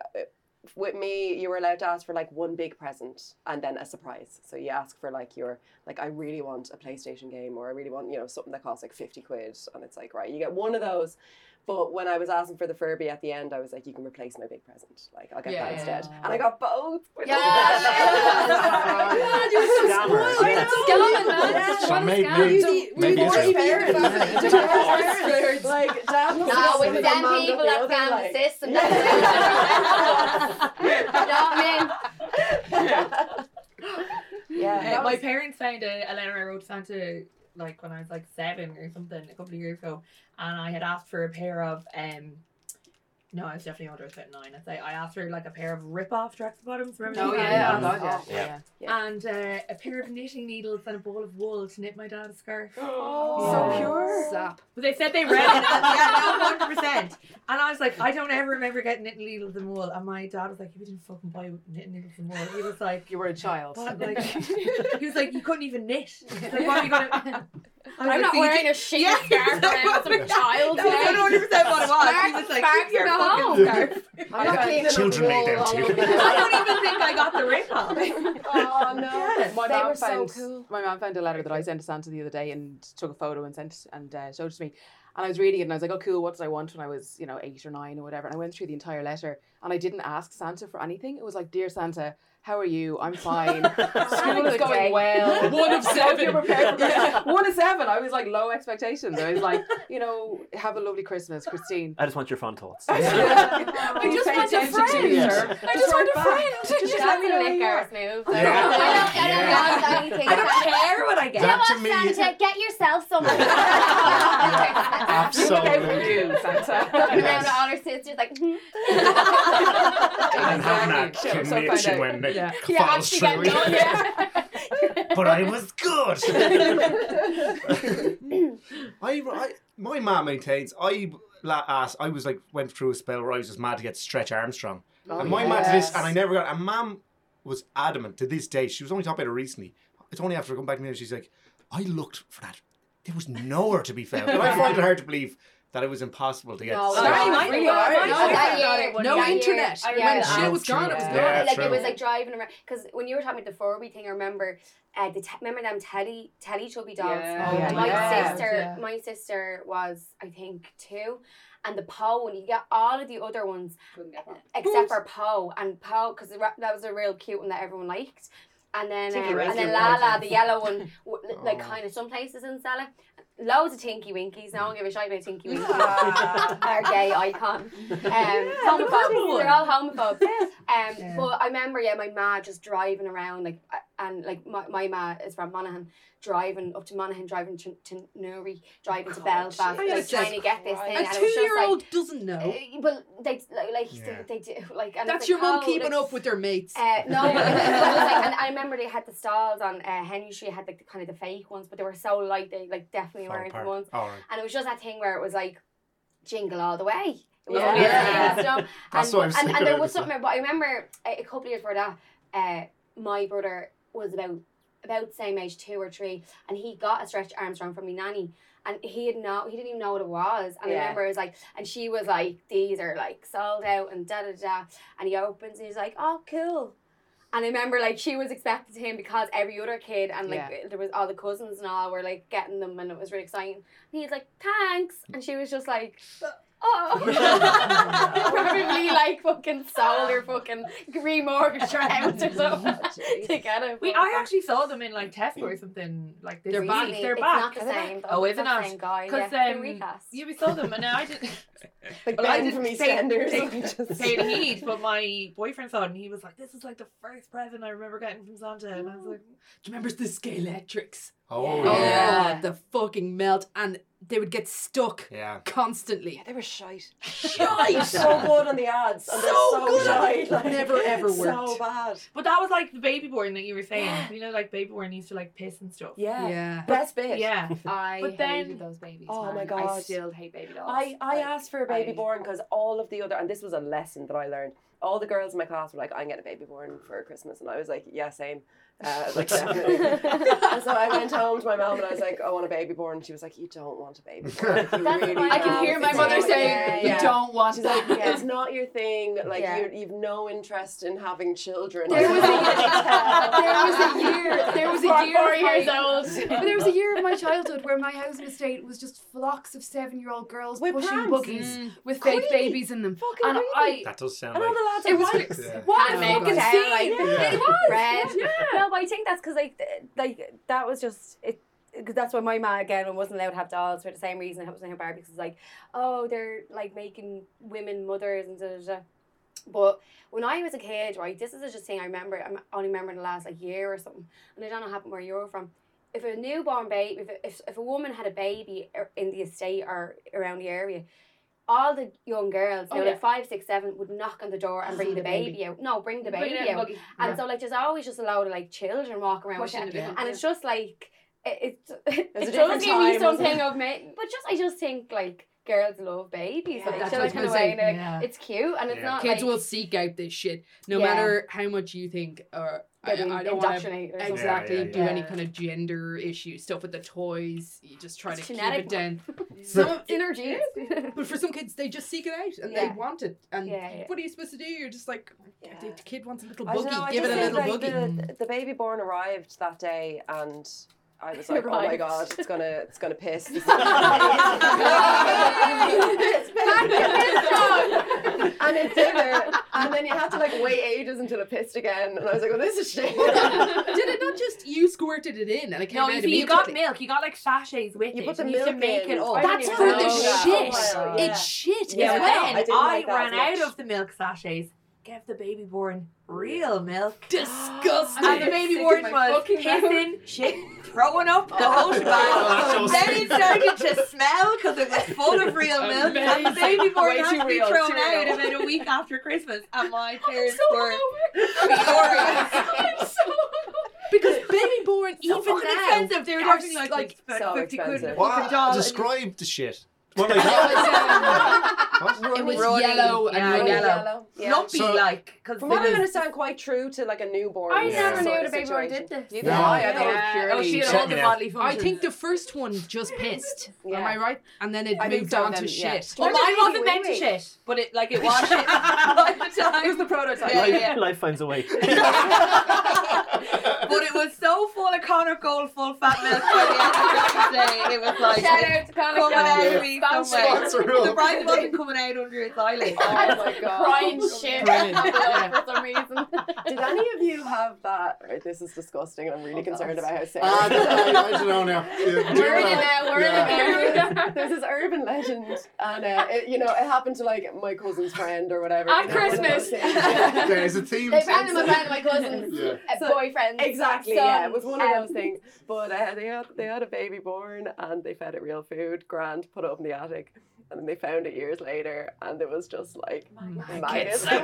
S8: with me you were allowed to ask for like one big present and then a surprise. So you ask for like your like I really want a PlayStation game or I really want, you know, something that costs like 50 quid and it's like right, you get one of those. But when I was asking for the Furby at the end, I was like, you can replace my big present. Like, I'll get
S2: Yeah.
S8: that instead. And I got both.
S2: Yeah.
S8: God, you're so
S1: Scammer.
S8: spoiled.
S2: It's scamming, man.
S8: Yeah.
S2: It's
S4: So
S2: one
S4: maybe-
S2: scam.
S4: maybe- maybe
S8: Divorce
S4: it's a-
S8: parents. Divorce parents. Like, dad was
S7: No,
S8: one
S7: with
S8: and
S7: them
S8: mum got
S7: people
S8: the
S7: that
S8: other,
S7: scam
S8: like-
S7: the system. That's it. you know what I mean?
S8: Yeah,
S3: Uh,
S8: that
S3: my
S8: was-
S3: parents found a, a letter I wrote to Santa like when I was like seven or something a couple of years ago, and I had asked for a pair of um. No, I was definitely older. I was about nine. I'd say I asked for like a pair of rip-off tracksuit bottoms. Remember?
S5: Oh
S3: those?
S5: yeah,
S1: Yeah.
S5: oh god, yeah,
S1: Yeah.
S5: yeah.
S3: And uh, a pair of knitting needles and a ball of wool to knit my dad's scarf.
S8: Oh,
S3: So
S8: pure.
S6: Sap.
S3: But they said they read it. Yeah, no, hundred percent. And I was like, I don't ever remember getting knitting needles and wool. And my dad was like, you didn't fucking buy knitting needles and wool. He was like,
S5: You were a child.
S3: Like, he was like, you couldn't even knit. Like, what are you gonna? I was
S7: I'm
S3: like,
S7: not wearing a shit
S3: Yeah,
S7: scarf around some child.
S3: That was
S7: now.
S3: one hundred percent what it was. He was like,
S7: Spark
S3: keep your fucking
S7: home.
S3: scarf.
S8: I'm not cleaning up
S4: Children made them too.
S3: I don't even think I got the rip off.
S8: Oh no.
S3: Yeah.
S5: My
S7: They
S5: mom
S7: were so
S5: found
S7: cool.
S5: my mom found a letter that I sent to Santa the other day and took a photo and sent and uh, showed it to me. And I was reading it and I was like, oh cool, what did I want when I was, you know, eight or nine or whatever. And I went through the entire letter and I didn't ask Santa for anything. It was like, dear Santa, how are you? I'm fine. School is going
S7: day.
S5: well.
S6: One of
S5: I hope you're
S6: seven.
S5: for yeah. One of seven. I was like low expectations. I was like, you know, have a lovely Christmas, Christine.
S1: I just want your fun thoughts.
S5: I
S2: I just want a friend. I just want a friend.
S5: Just let me
S7: That's
S5: know
S7: a
S5: who
S7: lick
S5: you are.
S7: arse move.
S4: Yeah.
S7: I don't, I don't
S4: Yeah.
S7: want anything.
S3: I don't care what I get.
S4: That to
S7: Come
S4: me,
S7: Santa, get yourself something.
S4: after Absolutely.
S3: you, Santa.
S7: Looking around at all her sisters like, hmm.
S4: And having that
S8: Exactly. So find
S4: connection
S8: out.
S4: when it
S6: Yeah.
S7: yeah,
S4: falls
S7: actually
S4: through.
S7: get yeah.
S4: but I was good. I, I, my mom maintains I la- asked, I was like went through a spell where I was just mad to get Stretch Armstrong,
S8: Oh,
S4: and my mad to this, and I never got. And mom was adamant to this day. She was only talking about it recently. It's only after I come back to me, she's like, I looked for that. There was nowhere to be found. And I find it hard to believe that it was impossible to get.
S7: No,
S4: Stretch
S7: no,
S6: Sorry,
S7: it was
S6: mine
S7: really
S6: was-
S7: hard. No,
S3: I
S7: year-
S3: it
S6: No
S7: that year-
S6: internet.
S7: I
S6: When
S7: remember
S6: shit was gone, it was gone.
S4: Yeah,
S7: like
S4: true.
S7: it was like driving around because when you were talking about the Furby thing, I remember uh, the te- remember them Teddy Teddy Chubby dolls.
S2: Yeah.
S3: Oh, yeah.
S7: My
S3: Yeah.
S7: sister,
S6: Yeah.
S7: my sister was I think two, and the Po one. You get all of the other ones
S2: Couldn't
S7: except for Po and Po because that was a real cute one that everyone liked. And then
S8: Tinky
S7: um, and then
S8: Laa-Laa,
S7: the yellow one, like
S4: Oh.
S7: kind of some places in Stella. Loads of Tinky Winkies. No one give a shit about Tinky Winkies.
S3: Ah.
S7: Our gay icon. Um,
S3: the
S7: homophobes.
S3: purple
S7: They're all homophobes. Um,
S3: Yeah.
S7: but I remember, yeah, my ma just driving around like, and like my, my ma is from Monaghan, driving up to Monaghan, driving to, to Newry, driving to Belfast.
S6: I
S7: like trying
S6: say,
S7: to get this thing,
S6: A
S7: and it was just like.
S6: two-year-old doesn't know.
S7: Uh, but they like, like
S4: Yeah.
S7: they, they do like and
S6: That's your
S7: like,
S6: mum
S7: oh,
S6: keeping
S7: like,
S6: up with their mates.
S7: uh, no, but like, and I remember they had the stalls on uh, Henry Street. Had like the kind of the fake ones, but they were so light they like definitely
S4: Fall
S7: weren't the
S4: apart.
S7: ones.
S4: All right.
S7: And it was just that thing where it was like jingle all the way. It was
S3: Yeah.
S7: only
S3: Yeah.
S7: thing, you know?
S4: That's
S7: and,
S4: what I was
S7: and, and there was something, but I remember a, a couple of years before that, uh, my brother was about about the same age, two or three, and he got a stretch Armstrong from me nanny. And he had no, he didn't even know what it was. And I remember it was like, and she was like, these are like sold out and da da da. And he opens, and he's like, oh, cool. And I remember like she was expected to him because every other kid and like there was all the cousins and all were like getting them and it was really exciting. And he's like, thanks. And she was just like, oh. Probably like fucking sold her fucking remortgaged her house or something to get it.
S3: We, I actually saw them in like Tesco or something like this
S6: They're
S3: week.
S6: back.
S7: Really,
S3: They're
S7: it's
S3: back.
S7: not the same.
S3: back?
S7: though.
S3: Oh,
S7: It's
S3: is it
S7: not
S3: not?
S7: the same guy.
S3: Because
S7: yeah, they're
S3: um,
S7: recast.
S3: yeah, we saw them, and now I didn't.
S8: Like
S3: Well, I didn't
S8: from
S3: say-
S8: EastEnders.
S3: say- the heat, but my boyfriend saw it and he was like, "This is like the first present I remember getting from Santa," and I was like,
S6: Do you remember the Scalextrics?
S4: Oh,
S8: Yeah.
S6: Oh,
S4: yeah.
S6: the fucking melt, and they would get stuck
S4: Yeah.
S6: constantly.
S8: Yeah, they were shite.
S6: Shite.
S8: so good on the ads. And they're
S6: So
S8: so
S6: good.
S8: shite. Like,
S6: Never, ever worked.
S8: So bad.
S3: "But that was like the baby born that you were saying.
S8: Yeah.
S3: You know, like baby born used to like piss and stuff."
S8: Yeah.
S6: Yeah.
S8: Best bit.
S3: Yeah.
S2: I
S3: But then-
S2: hated those babies.
S8: Oh
S2: man.
S8: my
S2: I still hate baby dolls.
S8: I, I
S2: Like,
S8: asked for a baby
S2: I-
S8: born because all of the other, and this was a lesson that I learned. All the girls in my class were like, "I'm getting a baby born for Christmas," and I was like, "Yeah, same." Uh, like so I went home to my mom and I was like, "I want a baby born." And she was like, "You don't want a baby born." Like, you
S7: That's
S8: really
S2: I can hear my mother
S7: yeah,
S2: saying,
S8: yeah.
S2: "You don't want
S8: She's like,
S2: that."
S8: it's not your thing. Like
S7: Yeah.
S8: you, you've no interest in having children.
S2: There was a
S8: You
S2: there was a year. There was a
S7: Four-
S2: year.
S7: four
S2: of my-
S7: years old.
S2: But there was a year of my childhood where my housing estate was just flocks of seven-year-old girls
S8: With
S2: pushing
S8: prams.
S2: buggies
S6: Mm.
S2: with fake
S8: Creepy.
S2: babies in them.
S8: Fucking
S2: And
S8: creepy.
S2: I,
S4: That does sound
S8: And all the lads
S2: It was
S4: Yeah.
S2: what a fucking scene!
S7: like,
S2: It was.
S7: Red.
S2: Yeah.
S7: No, but I think that's because like like that was just it. Because that's why my ma again wasn't allowed to have dolls for the same reason it wasn't have Barbie because it's like oh they're like making women mothers and da, da, da. But when I was a kid, right, this is just thing I remember. I only remember in the last like year or something, and I don't know happened where you were from. If a newborn baby, if, if, if a woman had a baby er- in the estate or around the area, all the young girls,
S2: Oh,
S7: you know,
S2: yeah.
S7: like five, six, seven, would knock on the door and bring the
S6: the baby.
S7: baby out. No, bring the
S2: Bring
S7: baby
S2: it in
S7: out.
S2: buggy.
S7: And so like there's always just a load of like children walking around with
S2: Pushing
S7: it.
S2: it.
S7: And it's just like it it, it,
S8: a
S7: does
S8: different
S7: give
S8: time,
S7: me something of me but just I just think like girls love babies.
S8: Yeah.
S7: like
S6: That's what I was
S7: kind of
S6: gonna say.
S7: way. Like,
S3: Yeah.
S7: it's cute and it's
S4: Yeah.
S7: not
S6: Kids
S7: like
S6: will seek out this shit, no
S7: Yeah.
S6: matter how much you think. Or I,
S7: getting
S6: I don't want to
S7: indoctrinated
S6: exactly
S4: Yeah, yeah,
S6: do
S7: yeah.
S6: any kind of gender issue stuff with the toys. You just try
S7: It's
S6: to keep it down. Some of-
S7: Synergy.
S6: But for some kids, they just seek it out and
S7: Yeah.
S6: they want it. And
S7: Yeah, yeah.
S6: what are you supposed to do? You're just like,
S8: Yeah.
S6: the the kid wants a little
S8: I don't
S6: buggy.
S8: know, I
S6: Give it
S8: just
S6: a
S8: think,
S6: little
S8: like,
S6: buggy.
S8: The, the baby born arrived that day, and I was like, "Oh my
S7: Arrived.
S8: god, it's gonna, it's gonna piss." This and it didn't. And then you had to like wait ages until it pissed again, and I was like, "Well, this is shit."
S6: Did it not just you squirted it in and it came
S3: No,
S6: out
S3: you see, you got milk. You got like sachets with
S8: You
S3: it.
S8: put the
S3: you used to
S8: milk
S3: make
S8: in.
S3: it up.
S6: That's for
S8: even
S6: the
S8: know
S6: shit.
S8: Oh, yeah.
S6: It's shit.
S3: Yeah,
S6: as
S3: but
S6: well.
S8: I
S3: I,
S8: like
S3: ran out
S8: much.
S3: of the milk sachets. Gave the baby born real milk.
S6: Disgusting.
S3: And the baby born was
S2: fucking
S3: pissing shit. throwing up the whole oh, shebang.
S4: Oh, that's so
S3: then it started to smell because it was full of real milk. And the baby born
S8: Way
S3: had
S8: too
S3: to be
S8: real,
S3: thrown out
S8: real.
S3: about a week after Christmas. And my parents
S2: so
S3: were
S2: I'm so
S6: Because baby born, even
S3: fucking
S6: now,
S3: expensive. They were
S6: are
S3: charging like,
S6: like
S3: about
S8: so
S3: 50 quid
S8: expensive.
S3: for a fucking doll.
S4: What?
S3: and-
S4: Describe the shit. What, like,
S6: It was,
S4: what?
S6: it was
S3: Runny,
S6: yellow and
S3: yeah,
S6: runny.
S3: yellow.
S7: Yellow. Yeah.
S3: lumpy
S4: So-
S3: like because
S8: From what I understand, quite true to like a newborn.
S2: I
S4: Yeah.
S2: never
S8: sort
S2: knew
S8: of
S2: the baby born
S8: situation.
S2: did this.
S5: Neither
S4: No.
S5: did I. I thought it was
S3: oh, she had
S4: Set
S3: all the
S4: me
S3: bodily
S6: I
S3: functions.
S6: think the first one just pissed. Am I right? And then it
S5: I think
S6: moved
S5: so,
S6: on
S5: then,
S6: to
S5: yeah.
S6: shit.
S3: well,
S7: Where
S3: mine
S7: the
S3: wasn't
S7: baby
S3: meant to
S7: wee
S3: shit, but it like it was shit at the time.
S8: It was the prototype.
S3: Yeah,
S1: life,
S3: yeah.
S1: life finds a way.
S3: but it was so full of Connacht Gold full fat milk by the end of Christmas Day. It was like
S2: Shout out to Connacht
S3: coming out
S2: Gold.
S3: of me
S2: Sponsor.
S3: somewhere. The bride wasn't coming out under its eyelid.
S8: Oh my god.
S2: Crying shit
S6: Brilliant.
S2: for some reason.
S8: Did any of you have that? Right, this is disgusting, and I'm really
S2: Oh,
S8: concerned about how Sarah.
S4: Ah, I, I, I don't know now. Yeah,
S2: We're in it now. We're
S4: Yeah.
S2: in it now.
S8: There's this urban legend, and uh, it, you know it happened to like my cousin's friend or whatever.
S2: On
S8: you know,
S2: Christmas.
S8: those things. Yeah.
S4: There's a theme.
S2: They found him a friend of my cousin's
S4: Yeah.
S2: uh,
S8: So- Exactly, yeah, it was one of
S2: um,
S8: those things. But uh, they had they had a baby born, and they fed it real food. Grand put it up in the attic, and then they found it years later, and it was just like maggots.
S2: I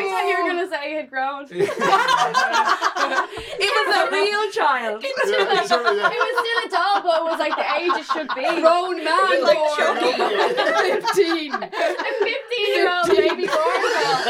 S2: thought you were gonna say oh. he had grown.
S3: It was a real child.
S2: It was still
S4: Yeah,
S2: like,
S4: sorry, yeah.
S2: it was still a doll, but it was like the age it should be.
S6: Grown man,
S3: like
S6: born.
S3: Chucky.
S6: 15.
S2: A 15 year old baby born girl.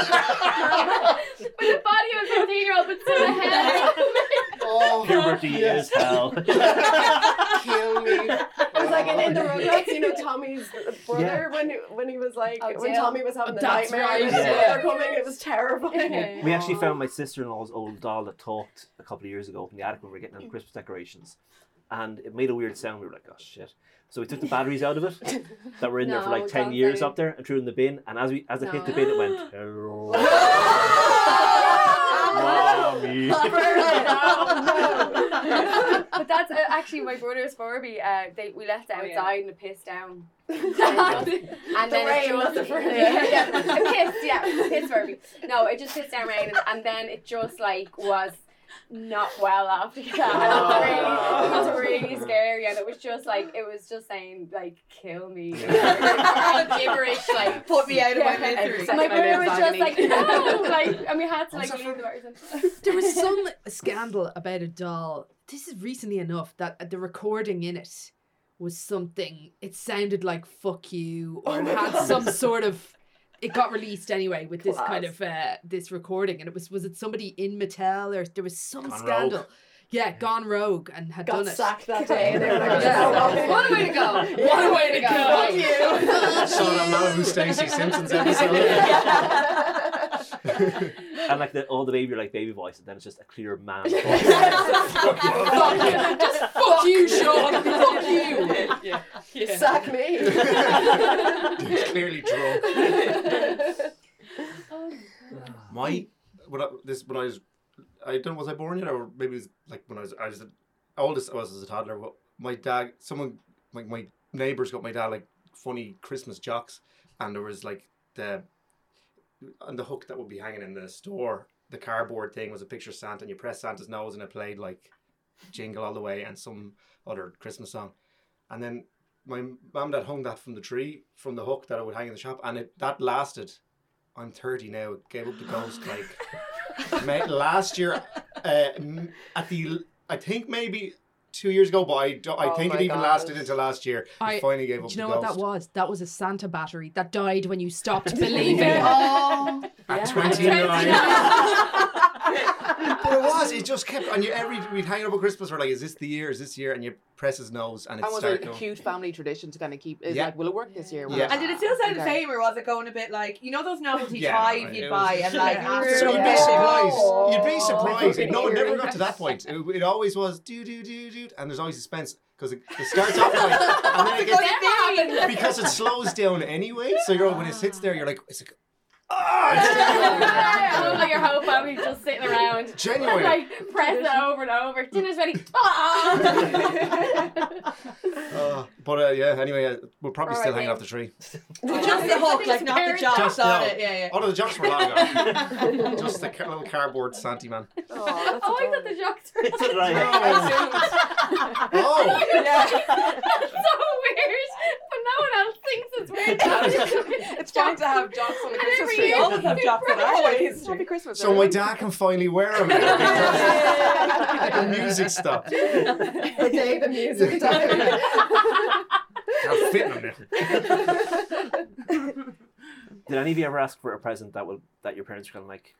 S2: With the body of a 15 year old, but still a head.
S4: Oh,
S1: Puberty
S4: yes.
S1: is hell.
S4: Kill me.
S8: It was like in, in the Rugrats, you know, Tommy's brother
S1: Yeah.
S8: when he, when he was like
S2: Oh,
S8: when
S2: Dil.
S8: Tommy was having the
S6: That's
S8: nightmare
S6: right,
S8: and his
S1: yeah.
S8: brother coming, it was terrifying.
S1: We actually found my sister-in-law's old doll that talked a couple of years ago up in the attic when we were getting on Christmas decorations, and it made a weird sound. We were like, "Oh shit!" So we took the batteries out of it that were in there for like ten years
S2: say.
S1: up there and threw it in the bin. And as we as it hit the bin, it went. "Hello, mommy."
S2: but that's uh, actually my brother's Furby. Uh, they we left it
S3: Oh,
S2: outside
S3: yeah.
S2: and it pissed down.
S8: The
S2: and then
S8: rain,
S2: it just,
S8: the Furby.
S2: yeah, yeah, it pissed, yeah, it pissed Furby. No, it just pissed down rain, and, and then it just like was not well after that. And it, was really, it was oh. really scary, and it was just like it was just saying like kill me, gibberish like.
S3: Put me out of my
S2: Yeah.
S3: misery.
S2: And my brother was just like, no, like, and we had to like leave the person.
S6: There was some scandal about a doll. This is recently enough that the recording in it was something. It sounded like "fuck you" oh or it had some sort of. It got released anyway with this kind of uh, this recording, and it was was it somebody in Mattel or there was some
S4: Gone
S6: scandal.
S4: rogue.
S6: Yeah, gone rogue and had
S8: Got
S6: done it.
S8: sacked that day, they were like,
S6: Yeah.
S2: What a way to go!
S6: What a way to go!
S8: Fuck you.
S4: Saw that Malibu Stacy Simpsons episode.
S1: and like the, all the baby like baby voice, and then it's just a clear man voice.
S6: Fuck you, Just fuck you, Sean. Fuck you. Yeah. yeah.
S8: Sack me.
S4: He's clearly drunk. Oh, my when I, this when I was I don't know was I born yet or maybe it was like when I was I was the oldest I was as a toddler. But my dad, someone like my neighbors got my dad like funny Christmas jocks, and there was like the on the hook that would be hanging in the store. The cardboard thing was a picture of Santa, and you press Santa's nose, and it played like Jingle All the Way and some other Christmas song. And then my mum and dad hung that from the tree, from the hook that I would hang in the shop, and it that lasted. I'm 30 now. Gave up the ghost like ma- last year. Uh, at the I think maybe two years ago, but I don't, I
S8: Oh
S4: think it even
S8: God.
S4: lasted into last year. I
S6: I-
S4: finally gave up
S6: Do you
S4: the
S6: know what
S4: ghost.
S6: that was? That was a Santa battery that died when you stopped believing.
S2: Oh,
S4: At
S8: Yeah.
S4: 29. but it was. It just kept. And you every we'd hang it up at Christmas. We're like, is this the year? Is this year? And you press his nose, and
S5: And was
S4: starting.
S5: it a
S4: going.
S5: cute family tradition to kind of keep? Is
S4: Yeah.
S5: like, will it work this year?
S4: Yeah.
S3: And did it still sound the same, or was it going a bit like you know those novelty
S4: Yeah,
S3: five
S4: no,
S3: you'd buy
S4: was-
S3: and like
S8: Yeah.
S3: after
S4: So you'd be
S3: bit-
S4: surprised. Oh, you'd
S8: Oh.
S4: be surprised.
S8: Fucking
S4: No, it never got to that point. It, it always was do do do do, and there's always suspense because it, it starts off like, and then it gets, because it slows down anyway. So you're when it sits there, you're like, it's like,
S7: I love that your whole family just sitting around.
S4: Genuinely.
S7: like press it over and over. Dinner's ready.
S4: Uh, but uh, yeah, anyway, uh, we're probably still
S7: Alright,
S4: hanging
S7: then.
S4: off the tree.
S3: Just the hook, like not the jocks
S4: Just-
S3: on
S4: no.
S3: it. Yeah, yeah.
S4: Oh no, the jocks were long ago. Just the ca- little cardboard Santy man.
S8: Oh, that's
S7: oh, I thought the jocks were.
S1: It's right.
S4: Oh,
S7: yeah. so weird, but no one else thinks it's weird.
S8: It's fun to have jocks on the Christmas tree.
S7: Year-
S8: All of them have jocks on our
S7: Always.
S8: Happy Christmas.
S4: so my dad can finally wear them. the music stopped.
S8: the day the music died.
S4: I'm fitting them now.
S1: Did any of you ever ask for a present that will that your parents were kind of like,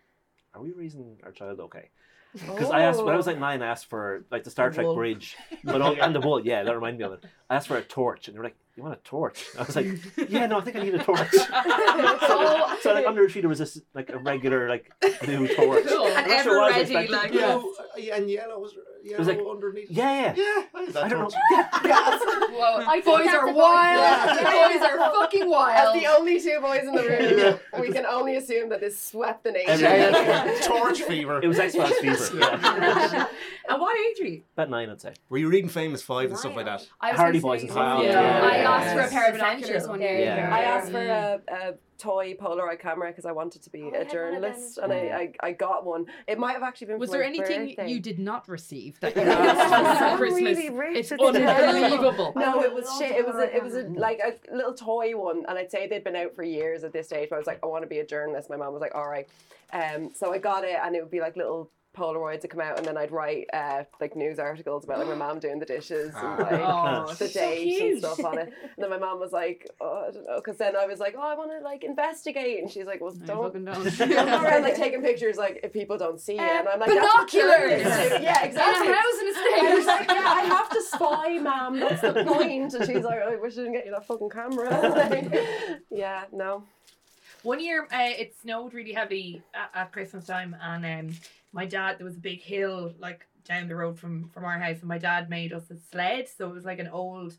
S1: "Are we raising our child okay?" Because I asked when I was like oh. nine, I asked for like the Star
S3: The
S1: Trek
S3: wool.
S1: bridge, but all, and the wool. Yeah, that reminded me of it. I asked for a torch, and they were like, "You want a torch?" I was like, "Yeah, no, I think I need a torch." so, so like under the tree there was this like a regular like new torch.
S3: Cool.
S1: I'm
S3: And
S1: not sure what I was
S3: ever ready,
S1: expecting.
S3: like-
S1: yeah.
S4: Blue and yellow was yellow
S1: was like-
S4: underneath.
S1: yeah, yeah.
S4: Yeah, I,
S1: I don't know.
S4: torch.
S1: Yeah.
S2: Whoa,
S7: I think
S2: boys are
S7: a
S2: wild.
S7: boy.
S2: boys are fucking
S8: As
S2: wild.
S8: the only two boys in the room, we can only assume that this swept the nation.
S1: Everyone-
S4: Torch fever.
S1: It was X Files fever. Yeah.
S3: And what age are you?
S1: About nine, I'd say.
S4: Were you reading Famous Five and stuff like that?
S2: I was
S1: Hardy Boys and stuff.
S4: Yeah.
S2: I asked for a pair of
S3: Essential.
S2: binoculars one year.
S8: I asked for a, a toy Polaroid camera because I wanted to be
S7: Oh, I
S8: a
S7: had one of them
S8: journalist, and I. I, I got one. It might have actually been.
S6: Was
S8: for
S6: there
S8: my
S6: anything
S8: birthday.
S6: you did not receive that you
S8: No.
S6: asked for Christmas?
S8: really rich.
S6: It's
S8: It's
S6: unbelievable.
S8: No, it was shit. It was a, it was a like a little toy one, and I'd say they'd been out for years at this stage. But I was like, I want to be a journalist. My mom was like, all right. Um, so I got it, and it would be like little Polaroids to come out, and then I'd write uh, like news articles about like my mom doing the dishes and like
S3: Oh,
S8: the
S3: so
S8: dates and stuff on it. And then my mom was like, oh, I don't know, because then I was like, oh, I want to like investigate, and she's like, well,
S6: I
S8: don't.
S6: fucking don't.
S8: Don't go around like taking pictures like if people don't see you, and I'm like
S2: binoculars!
S8: Yeah, exactly.
S2: In a house in a
S8: I was like, yeah, I have to spy, ma'am. That's the point. And she's like, I wish I didn't get you that fucking camera. Like, yeah, no.
S3: One year, uh, it snowed really heavily at, at Christmas time, and um, my dad there was a big hill like down the road from from our house, and my dad made us a sled, so it was like an old,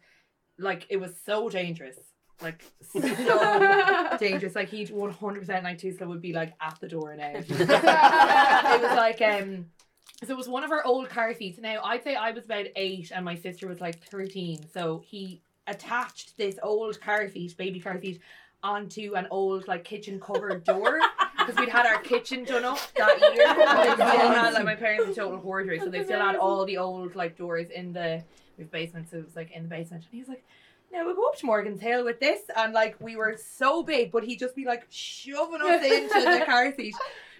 S3: like it was so dangerous, like so dangerous. Like he'd one hundred percent like Tusla would be like at the door now. it was like um. So it was one of our old car seats. Now I'd say I was about eight and my sister was like thirteen. So he attached this old car seat, baby car seat, onto an old like kitchen cupboard door because we'd had our kitchen done up that year. And we still had like my parents were total hoarders, so they still had all the old like doors in the we have basement, so it was like in the basement. And he was like, "Now we'll go up to Morgan's Hill with this," and like we were so big, but he'd just be like shoving us into the car seat.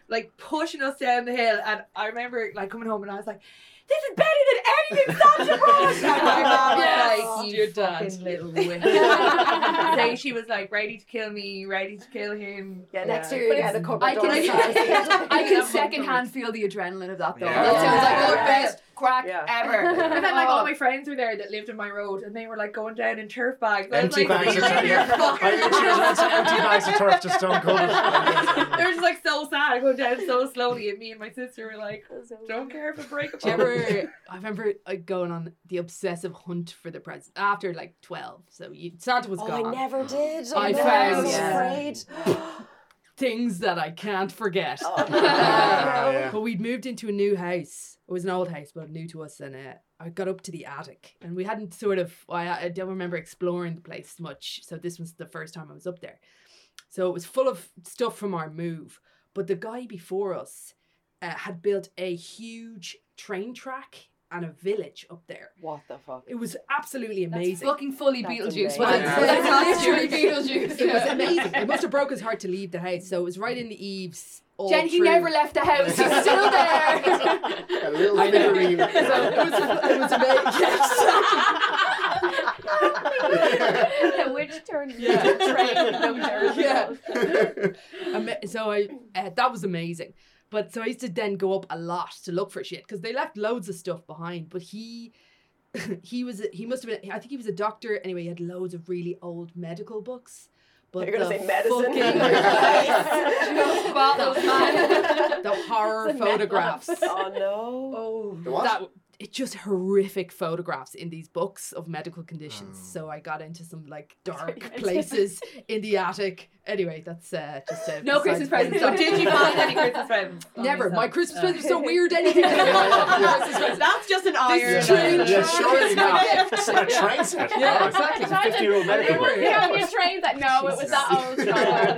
S3: Like pushing us down the hill, and I remember like coming home and I was like, "This is better than anything Santa brought." My mom
S2: Yes.
S3: like, "You
S6: Your dad.
S3: fucking little witch." so she was like ready to kill me, ready to kill him.
S8: Yeah, next year
S7: But
S8: you get a
S7: it's-
S8: cupboard
S2: I
S8: door.
S2: can. I can secondhand feel the adrenaline of that though.
S4: Yeah.
S2: That sounds like the
S8: Yeah.
S2: best crack
S8: Yeah.
S2: ever.
S3: And then like
S2: Oh.
S3: all my friends were there that lived in my road, and they were like going down in turf bags. I was
S4: Empty
S3: like,
S4: bags of
S3: "You're
S4: turf. Yeah. I literally just went to empty bags of turf just don't cover.
S3: They were just like so sad, going down so slowly, and me and my sister were like, "Don't care if it breaks.
S6: Do you ever? I remember like going on the obsessive hunt for the present after like twelve. So you, Santa was
S8: Oh,
S6: gone.
S8: I never did.
S6: I
S8: know,
S6: found-
S8: I was
S6: Yeah.
S8: afraid.
S6: Things that I can't forget.
S8: Oh,
S4: yeah.
S6: But we'd moved into a new house. It was an old house, but new to us, and uh, I got up to the attic, and we hadn't sort of. I, I don't remember exploring the place much, so this was the first time I was up there. So it was full of stuff from our move. But the guy before us uh, had built a huge train track and a village up there.
S8: What the fuck?
S6: It was absolutely
S2: That's
S6: amazing.
S2: fucking fully
S8: That's
S2: Beetlejuice.
S8: amazing.
S2: wasn't?
S6: Yeah.
S2: That's literally Beetlejuice.
S6: It was amazing. It must have broke his heart to leave the house. So it was right in the eaves. all
S2: Jen, he never left the house. He's still there.
S4: A little
S6: I know.
S4: figurine.
S6: So it was, it was amazing.
S7: the witch turned
S6: Yeah.
S7: into a train. No terror.
S6: yeah. So I uh, that was amazing. But so I used to then go up a lot to look for shit because they left loads of stuff behind. But he, he was he must have been I think he was a doctor anyway. He had loads of really old medical books. But
S8: You're gonna say medicine.
S6: fucking-
S2: Bottles, man.
S6: the horror
S8: It's
S6: photographs.
S8: Oh no.
S6: Oh,
S4: The what?
S6: that it's just horrific photographs in these books of medical conditions.
S4: Oh.
S6: So I got into some like dark places in the attic Anyway, that's uh, just a
S2: No Christmas presents.
S6: the point.
S3: Did you find any Christmas presents?
S6: Never. My Christmas
S3: Uh,
S6: presents are so weird. Anything. Christmas presents.
S3: That's just an iron.
S6: train
S3: uh,
S4: Yeah, surely not.
S6: gift.
S4: A train set.
S6: Yeah, exactly.
S1: It's a 50 year old medical book.
S7: Yeah, your train that no, it was that old.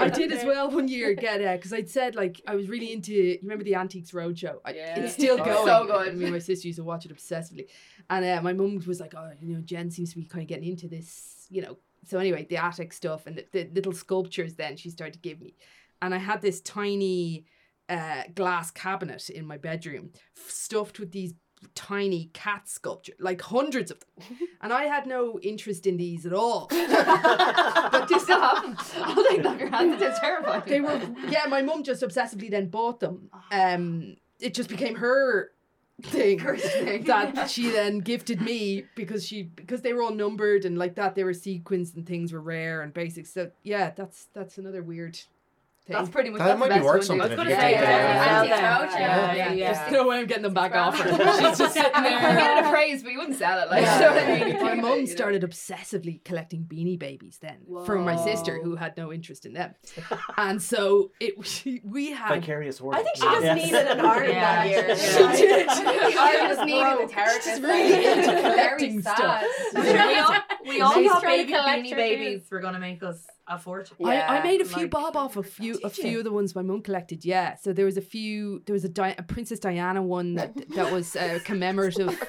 S6: I did as well one year get uh because I'd said like I was really into you remember the Antiques Roadshow?
S2: Yeah.
S6: It's still
S1: Oh,
S6: going.
S2: So good.
S6: I mean my sister used to watch it obsessively. And uh, my mum was like, Oh, you know, Jen seems to be kind of getting into this, you know. So anyway, the attic stuff and the, the little sculptures then she started to give me. And I had this tiny uh glass cabinet in my bedroom stuffed with these tiny cat sculpture like hundreds of them and i had no interest in these at all
S2: but this still happened. I'll take them off your hands. It's terrifying.
S6: they were yeah my mum just obsessively then bought them um it just became her thing. That she then gifted me because she because they were all numbered and like that they were sequenced and things were rare and basic so yeah that's that's another weird thing
S2: That's pretty much
S4: That
S2: that's
S4: might
S2: the
S4: be worth something
S2: dude.
S4: if you
S2: Yeah,
S4: take
S2: yeah, yeah. Yeah, yeah,
S3: Yeah, yeah.
S6: there's no way i'm getting them back off her she's just sitting
S2: You're
S6: there
S2: getting appraised, but you wouldn't sell it. Like,
S6: Yeah.
S2: you know what I mean?
S6: My
S2: think of it,
S6: mum started obsessively collecting beanie babies then from my sister who had no interest in them. and so it we had
S1: Vicarious work.
S8: I think she just
S1: Yes.
S8: needed an art
S3: Yeah.
S8: that year.
S6: She did.
S7: I just needed the therapist.
S6: She's really into
S7: Very
S6: collecting
S7: sad.
S6: stuff.
S3: We all, we all
S7: She's
S3: thought
S7: trying to
S3: baby
S7: collect
S3: beanie
S7: her
S3: babies were gonna make us a fortune.
S6: I, I made a few
S3: like-
S6: bob off a few a few
S3: you?
S6: of the ones my mum collected. Yeah, so there was a few. There was a, Di- a Princess Diana one that that was uh, commemorative.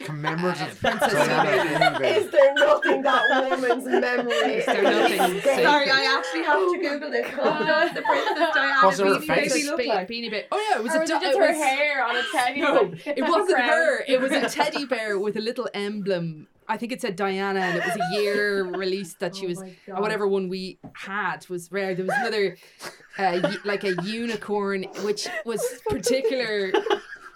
S4: Commemorative.
S6: Princess
S4: Diana
S8: Is there nothing that woman's memory?
S6: Is there nothing
S8: Sorry,
S3: Sorry, I actually have to Google this. What does the Princess Diana
S4: Was there a
S3: beanie
S4: face?
S3: baby look like?
S6: beanie ba- Oh yeah, it was
S7: Or
S6: a
S7: was
S6: di-
S7: it just
S6: it
S7: her
S6: was-
S7: hair on a teddy?
S6: No, it wasn't her. It was a teddy bear with a little emblem. I think it said Diana, and it was a year release that she
S3: Oh
S6: was or whatever one we had was rare. There was another, uh, y- like a unicorn, which was particular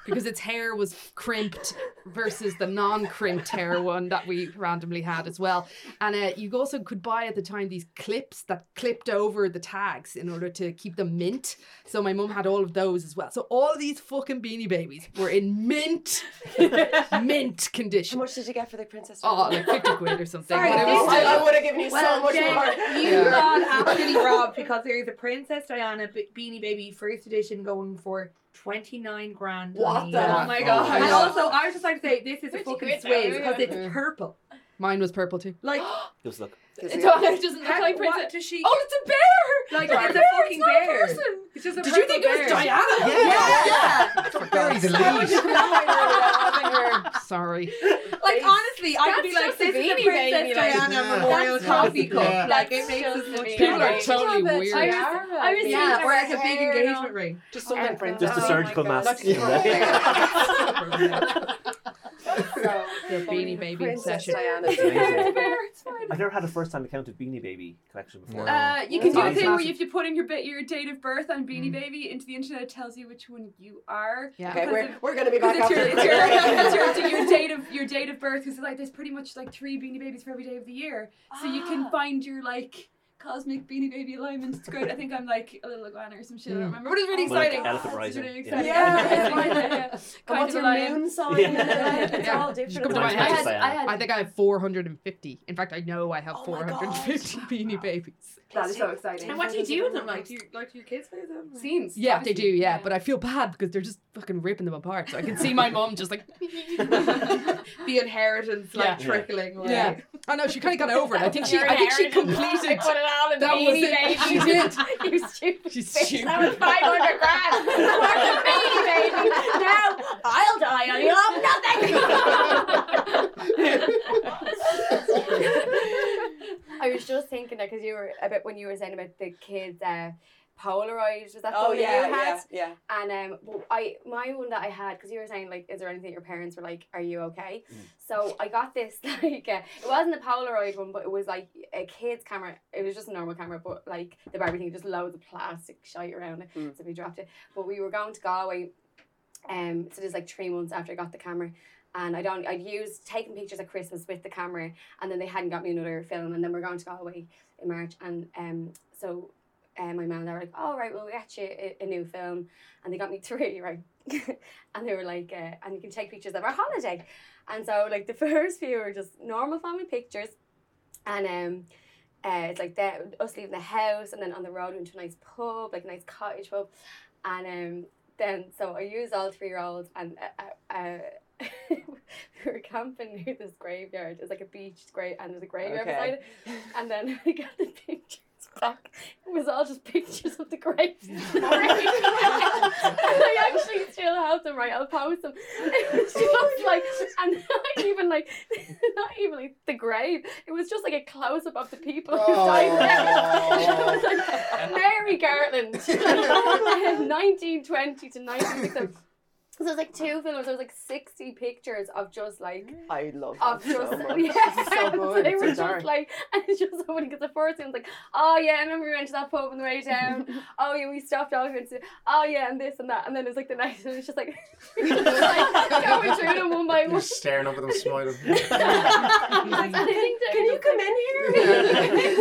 S6: because its hair was crimped versus the non-crimped hair one that we randomly had as well. And uh, you also could buy at the time these clips that clipped over the tags in order to keep them mint. So my mum had all of those as well. So all of these fucking beanie babies were in mint, mint condition.
S8: How much did you get for the princess?
S6: Oh,
S8: Diana?
S6: like 50 quid or something.
S3: Sorry,
S6: But it was
S8: I,
S6: still-
S8: I would have given you so much
S3: Jen,
S8: more.
S3: you
S6: Yeah.
S3: got absolutely robbed because there is a Princess Diana Beanie Baby first edition going for 29 grand.
S8: What the-
S2: Oh my god.
S3: And also, I was just like to say this is a
S2: Fifty
S3: fucking
S2: quid,
S3: because it's purple.
S6: Mine was purple too.
S3: Like,
S1: Just look.
S2: It's all, it doesn't look
S3: how-
S2: like
S3: what
S2: Princess.
S3: does she?
S2: Oh, it's a bear!
S3: like
S2: It's
S3: it's
S2: a
S3: a
S2: bear,
S3: fucking
S2: it's not a
S3: bear.
S2: person.
S3: It's just a
S6: Did you
S3: purple
S6: think it was
S3: bear.
S6: Diana?
S4: Yeah,
S3: Yeah.
S4: Bury the
S3: Why would
S4: lead.
S6: Sorry.
S3: Like honestly, I could be like,
S2: just a
S3: this is a
S2: beanie
S3: Princess
S2: baby, like-
S3: Diana
S4: Yeah.
S3: Memorial
S7: That's
S3: Coffee
S4: just-
S3: Cup.
S4: yeah.
S3: Like it
S7: That's
S3: makes
S7: just
S3: as
S7: a
S3: much
S7: beanie
S6: People are
S7: baby.
S6: totally
S7: I
S6: weird.
S7: was, I was
S3: Yeah,
S7: thinking
S3: or like a big
S7: hair
S3: engagement ring.
S1: Just
S7: Oh
S1: something.
S7: my God.
S1: Just a
S7: Oh
S1: surgical
S7: God.
S1: mask.
S6: The beanie baby
S8: Princess
S6: obsession.
S8: Diana.
S1: It's amazing.
S2: It's a bear, it's fine.
S1: I've never had a first time account of Beanie Baby collection before.
S2: Uh, you can do a thing where if you put in your bit your date of birth on Beanie Baby into the internet, it tells you which one you are.
S6: Yeah.
S8: Okay, we're,
S2: of-
S8: we're going to be
S2: Because
S8: back
S2: it's
S8: after
S2: your, it's your, it's your, your date of your date of birth. Because like there's pretty much like three Beanie Babies for every day of the year, so you can
S3: Ah.
S2: find your like cosmic Beanie Baby alignment. It's great. I think I'm like a little iguana or some shit. I
S6: Mm.
S2: don't remember, but it's really
S1: Well, like
S2: exciting.
S1: Elephant
S2: It's
S1: Rising.
S2: really
S1: Yeah.
S2: exciting.
S8: Yeah.
S2: yeah, yeah.
S8: And
S2: Kind
S8: what's
S2: of
S8: your
S2: lion.
S8: moon sign?
S1: Yeah.
S8: It's
S6: Yeah.
S8: all different.
S6: come to my
S2: I
S6: house.
S2: had, I had
S6: I think I have 450. In fact, I know I have
S8: Oh my God.
S6: 450 beanie babies.
S2: that is so exciting.
S3: And what do you do with them? Like, do you, like, do your kids play with them?
S2: Scenes.
S6: Yeah, they do.
S2: obviously.
S6: Yeah, but I feel bad because they're just fucking ripping them apart. So I can see my mom just like.
S3: the inheritance like
S6: Yeah.
S3: trickling away.
S6: Yeah. I know she kind of got over it. I think she. I think she completed.
S7: Put it all in
S6: That was
S7: beanie
S6: it.
S7: baby.
S6: She did.
S7: you stupid.
S6: She's
S7: bitch.
S6: stupid.
S7: That was 500 grand. Worth of beanie baby. Now I'll die and you'll have nothing. I was just thinking that because you were a bit when you were saying about the kids. Uh, Polaroid was that the
S8: Oh,
S7: one
S8: yeah,
S7: you had?
S8: yeah, yeah.
S7: And um, well, I my one that I had because you were saying like, is there anything your parents were like, are you okay?
S1: Mm.
S7: So I got this like uh, it wasn't a Polaroid one, but it was like a kid's camera. It was just a normal camera, but like the Barbie thing, just loads of plastic shite around it,
S8: Mm.
S7: so we dropped it. But we were going to Galway, um, so there's like three months after I got the camera. And I don't. I'd used taking pictures at Christmas with the camera, and then they hadn't got me another film, and then we're going to Galway in March, and um, so um, my mum and dad were like, "All right, well, we got you a, a new film," and they got me three, right? and they were like, uh, "And you can take pictures of our holiday," and so like the first few were just normal family pictures, and um, uh, it's like that us leaving the house and then on the road we went to a nice pub, like a nice cottage pub, and um, then so I used all three year olds and uh, uh, uh, we were camping near this graveyard. It's like a beach grave and there's a graveyard
S8: Okay.
S7: beside it, and then I got the pictures back. It was all just pictures of the graves. and I actually still have them. Right, I'll post them. It was just like, and not even like, not even like the grave. It was just like a close up of the people who oh. died there. it was like Mary Garland, 1920 to 1960. So there's like two films. There was like 60 pictures of just like
S8: I love
S7: of just
S8: so much.
S7: yeah.
S5: so good.
S7: they
S5: It's
S7: were
S5: so
S7: just like, and it's just so funny because the first one was like, oh yeah, I remember we went to that pub on the way down. oh yeah, we stopped off and said, oh yeah, and this and that, and then it was like the next one. It's just like, just like going through them one by
S4: You're
S7: one.
S4: staring up at them, smiling.
S7: And I think they
S8: Can you come in here?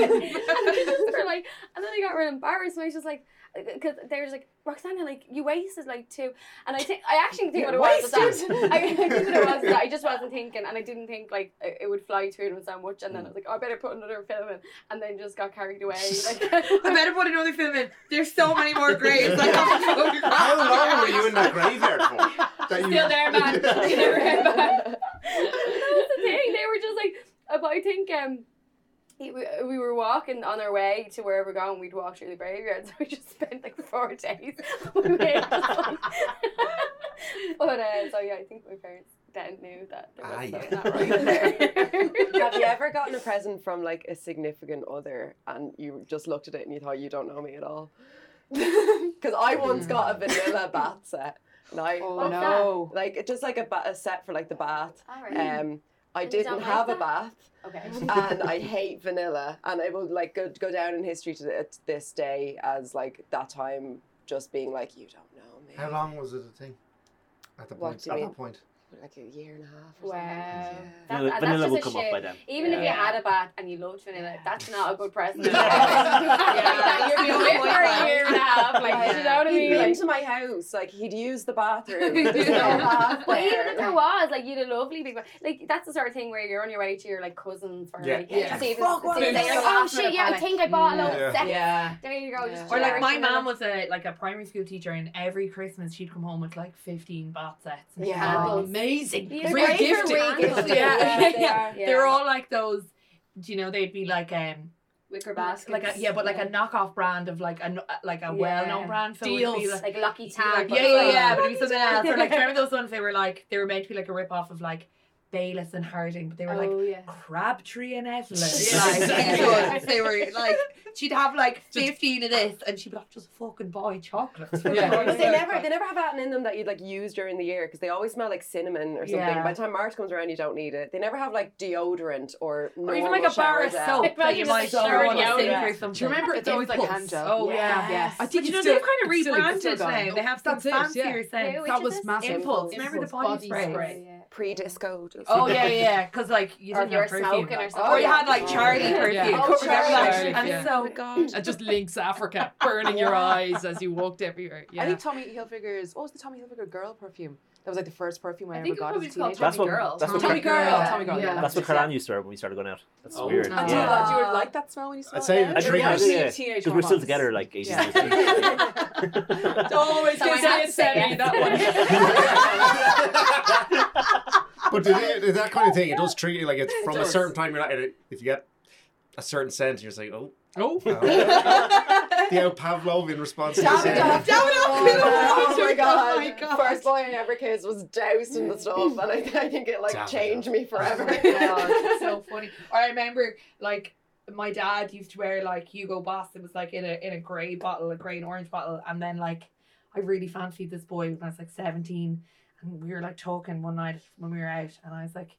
S7: and they just were like, and then I got real embarrassed, and I was just like, because there's like, Roxana, like you wasted like two, and I think I actually think what it was was that I, I think what it was was that I just wasn't thinking, and I didn't think like it it would fly through them so much, and then I was like, oh, I better put another film in, and then just got carried away. Like,
S3: I better put another film in. There's so many more graves. I have to.
S4: How long were you in that graveyard for? That you-
S2: Still there, man. They there, came back.
S7: that was the thing. They were just like, uh, but I think um. He- We, we were walking on our way to wherever we're going. We'd walk through the graveyard, so we just spent like four days. on the way, just, like- but uh, so yeah, I think my parents then knew that there was
S4: Ah, yeah.
S7: not right there.
S8: Have you ever gotten a present from like a significant other and you just looked at it and you thought you don't know me at all? Because I once got a vanilla bath set. And I,
S5: Oh
S7: What's
S5: no.
S8: like just like a, ba- a set for like the bath.
S7: Alright.
S8: Um, I
S7: And you don't
S8: didn't
S7: like
S8: have a
S7: that?
S8: bath.
S7: Okay.
S8: Um, and I hate vanilla, and it will like go, go down in history to th- this day as like that time just being like you don't know me.
S4: How long was it a thing? At the
S8: What
S4: point.
S8: do you
S4: At
S8: mean?
S4: that point.
S8: Like a year and a half. Or
S7: Wow.
S8: something.
S7: That's,
S1: vanilla,
S7: that's
S1: vanilla will come
S7: shit.
S1: up by then.
S7: Even if you had a bath and you loved vanilla, that's not a good present.
S3: Yeah.
S7: You're doing it for a year and a half. Like, you know what I
S8: He'd
S7: mean?
S8: be
S7: Like,
S8: into my house, like he'd use the bathroom. There's no bath
S7: But even if there was, like, you'd a lovely big, like, that's the sort of thing where you're on your way to your like cousins for
S4: Yeah.
S7: like,
S6: Yeah.
S7: to see if
S8: Fuck,
S7: to
S8: what
S7: see if
S8: is
S7: they're
S8: this?
S7: like, oh shit, yeah, I think I bought a load
S4: Yeah.
S3: Yeah.
S7: There you go. Just
S3: Or like my mom was a like a primary school teacher, and every Christmas she'd come home with like fifteen bath sets. And
S8: Yeah.
S3: had these-
S6: amazing.
S7: Yeah,
S6: Re
S7: great for
S6: gifting.
S7: re-gifting.
S3: Yeah.
S7: Yeah, they are.
S3: They were all like those. Do you know they'd be like um
S2: Wicker baskets.
S3: like a yeah, but like a knockoff brand of like a like a well known brand. So it would
S6: Deals.
S3: like-
S7: like Lucky
S3: Yeah,
S7: Tan.
S3: yeah, yeah, yeah, but it'd be something else. Or like, do you remember those ones? They were like, they were meant to be like a rip off of like Baylis and Harding, but they were like
S7: oh yeah.
S3: Crabtree and Evelyn.
S6: Yeah.
S3: Like,
S6: Yeah.
S3: they were like, she'd have like 15 of this and she'd be like, just fucking buy chocolates. for
S6: Yeah.
S8: But they never, they never have that in them that you'd like use during the year because they always smell like cinnamon or something.
S3: Yeah.
S8: By the time March comes around, you don't need it. They never have like deodorant or
S3: Or even like a bar of
S8: shower gel.
S3: soap that you might
S7: a
S3: throw
S7: shower
S3: on a
S7: gel,
S3: sink
S8: yeah.
S6: Do you remember
S5: It's
S6: it's
S5: always
S6: always
S5: like
S6: Puffs?
S5: hand gel.
S3: Oh, yeah.
S5: Yes.
S6: I
S3: But
S6: think
S3: you know,
S6: it's
S3: they've kind of
S6: it's still- it's
S3: rebranded
S6: still
S3: now. They have some
S6: That's it,
S3: fancier
S6: yeah.
S3: scents.
S7: Which
S6: That
S7: is
S6: was massive.
S3: Impulse.
S8: Impulse.
S3: Remember the body
S6: Body
S3: spray?
S6: spray.
S8: Pre-disco.
S3: Oh yeah, yeah, because like you didn't
S7: if
S3: have perfume.
S7: or.
S3: Or you had like Charlie
S8: Yeah.
S3: perfume.
S6: Yeah.
S3: Covers
S8: Oh,
S3: everything.
S6: Charlie,
S3: and
S6: yeah.
S3: so
S8: God.
S6: And just Lynx Africa burning your eyes as you walked everywhere. Yeah.
S5: I think Tommy Hilfiger's what was the Tommy Hilfiger girl perfume? That was like the first perfume I,
S2: I
S5: ever
S2: think
S5: got
S2: probably
S5: as a
S2: called
S5: teenager.
S1: That's what-
S2: Girl.
S1: that's what
S6: Tommy Girl.
S5: Yeah. Tommy Girl.
S6: Yeah.
S1: That's what
S5: Yeah.
S1: Karen used to wear when we started going out. That's
S4: Oh.
S1: weird.
S5: Do you,
S1: Yeah.
S5: do you like that smell when you smell
S4: I'd say
S5: it?
S4: I'd
S1: drink
S5: You're
S1: it,
S5: actually
S1: yeah.
S5: a teenage
S1: Because we're still together like 18
S5: Yeah.
S1: years later.
S6: always
S7: Someone
S6: say
S7: has
S6: it,
S7: to say
S6: Sammy,
S7: it.
S6: that one.
S4: But it, it- that kind of thing, it does treat you like it's from a certain time. You're not, if you get a certain scent, you're just like, oh,
S6: Oh. oh.
S4: the old Pavlovian response to the scent.
S8: Oh, oh my god.
S6: Oh my God.
S8: First boy I ever kissed was doused in the stuff and I, I think it like
S4: Damn it.
S8: changed me forever.
S3: Oh my God, so funny. Or I remember like my dad used to wear like Hugo Boss. It was like in a in a grey bottle, a grey and orange bottle, and then like I really fancied this boy when I was like seventeen, and we were like talking one night when we were out, and I was like,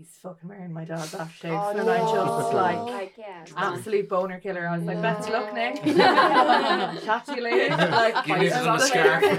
S3: he's fucking wearing my dad's aftershave,
S5: Oh,
S3: and I just
S5: no.
S3: like.
S7: Like yeah.
S3: Absolute boner killer. I was like, best of luck, Nick.
S5: No.
S3: Chat to you later. Like,
S4: You need it on a scarf.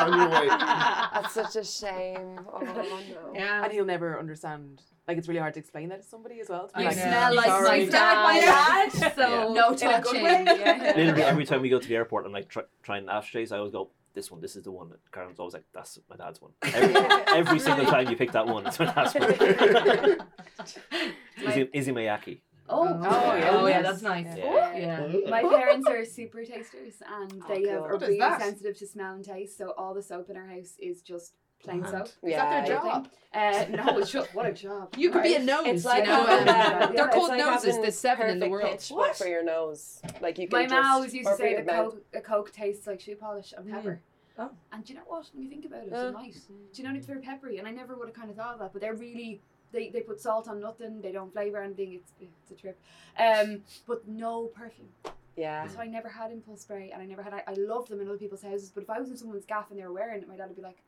S4: On your way.
S8: That's such a shame. Oh no.
S3: Yeah.
S5: And he'll never understand. Like it's really hard to explain that to somebody as well. To be
S3: I
S5: like,
S3: know.
S2: smell like
S5: sorry.
S2: my
S3: You smell like my
S2: dad.
S3: dad. So
S2: No
S5: In
S2: touching. Yeah.
S1: Literally every time we go to the airport and like try, trying ashtrays, I always go, this one, this is the one. that Karen's always like, that's my dad's one. Every, every single time you pick that one, it's my dad's one. Issey, Issey Miyake.
S2: Oh,
S5: oh, oh,
S3: yeah. Oh, yeah, that's nice.
S1: Yeah.
S3: Yeah.
S2: My parents are super tasters and they have,
S8: cool.
S2: are
S6: What is
S2: really sensitive to smell and taste. So all the soap in our house is just plain
S4: so.
S2: soap.
S6: Is that their job?
S2: Uh, no, it's just, what a job.
S6: You could be a nose.
S8: It's like
S6: you know,
S8: having,
S6: um,
S8: uh,
S6: they're
S8: yeah,
S6: called
S8: like
S6: noses.
S8: having
S6: There's seven in the world.
S8: pitch, but for your nose, like you can
S2: My
S8: just,
S2: mom always used to say
S8: the
S2: coke, a coke tastes like shoe polish and
S6: Mm.
S2: pepper.
S3: Oh.
S2: And do you know what? When you think about it,
S8: Yeah.
S2: it might. Do you know it's very peppery? And I never would have kind of thought of that. But they're really they, they put salt on nothing. They don't flavor anything. It's it's a trip. Um, but no perfume.
S8: Yeah.
S2: So I never had impulse spray, and I never had. I, I loved them in other people's houses. But if I was in someone's gaff and they were wearing it, my dad would be like,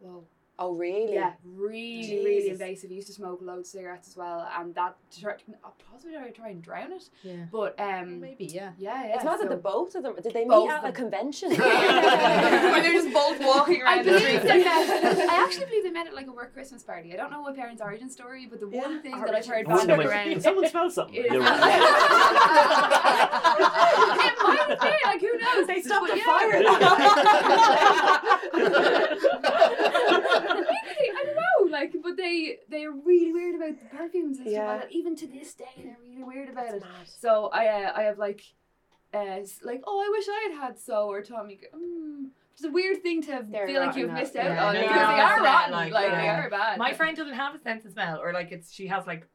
S2: "Whoa."
S8: Oh really?
S2: Yeah, really, really invasive. He used to smoke loads of cigarettes as well, and that to try, I'll possibly try, try and drown it.
S6: Yeah.
S2: But um,
S6: Maybe, yeah.
S2: yeah, yeah.
S8: It's not that
S2: so-
S8: the both of them. Did they meet at a convention?
S3: When they're just both walking
S2: I
S3: around the
S2: believe they met. I actually believe they met at like a work Christmas party. I don't know my parents' origin story, but the one thing that I've heard
S1: I wonder
S2: banded
S1: when-
S2: around
S1: someone smell something?
S2: is-
S1: You're
S2: it
S1: right.
S2: might be like who knows?
S8: They stopped
S2: But
S8: the
S2: I don't know, like, but they they are really weird about the perfumes and stuff like that. Even to this day, they're really weird about it. So I uh, I have like, uh, like oh I wish I had had so or Tommy. Mm. It's a weird thing to
S7: They're
S2: feel like you've
S7: that-
S2: missed out
S3: yeah,
S2: on
S3: no,
S2: because
S3: you're
S2: they are
S3: out,
S2: rotten.
S3: like,
S2: Like, they
S3: yeah.
S2: are bad.
S3: My friend doesn't have a sense of smell, or like it's she has like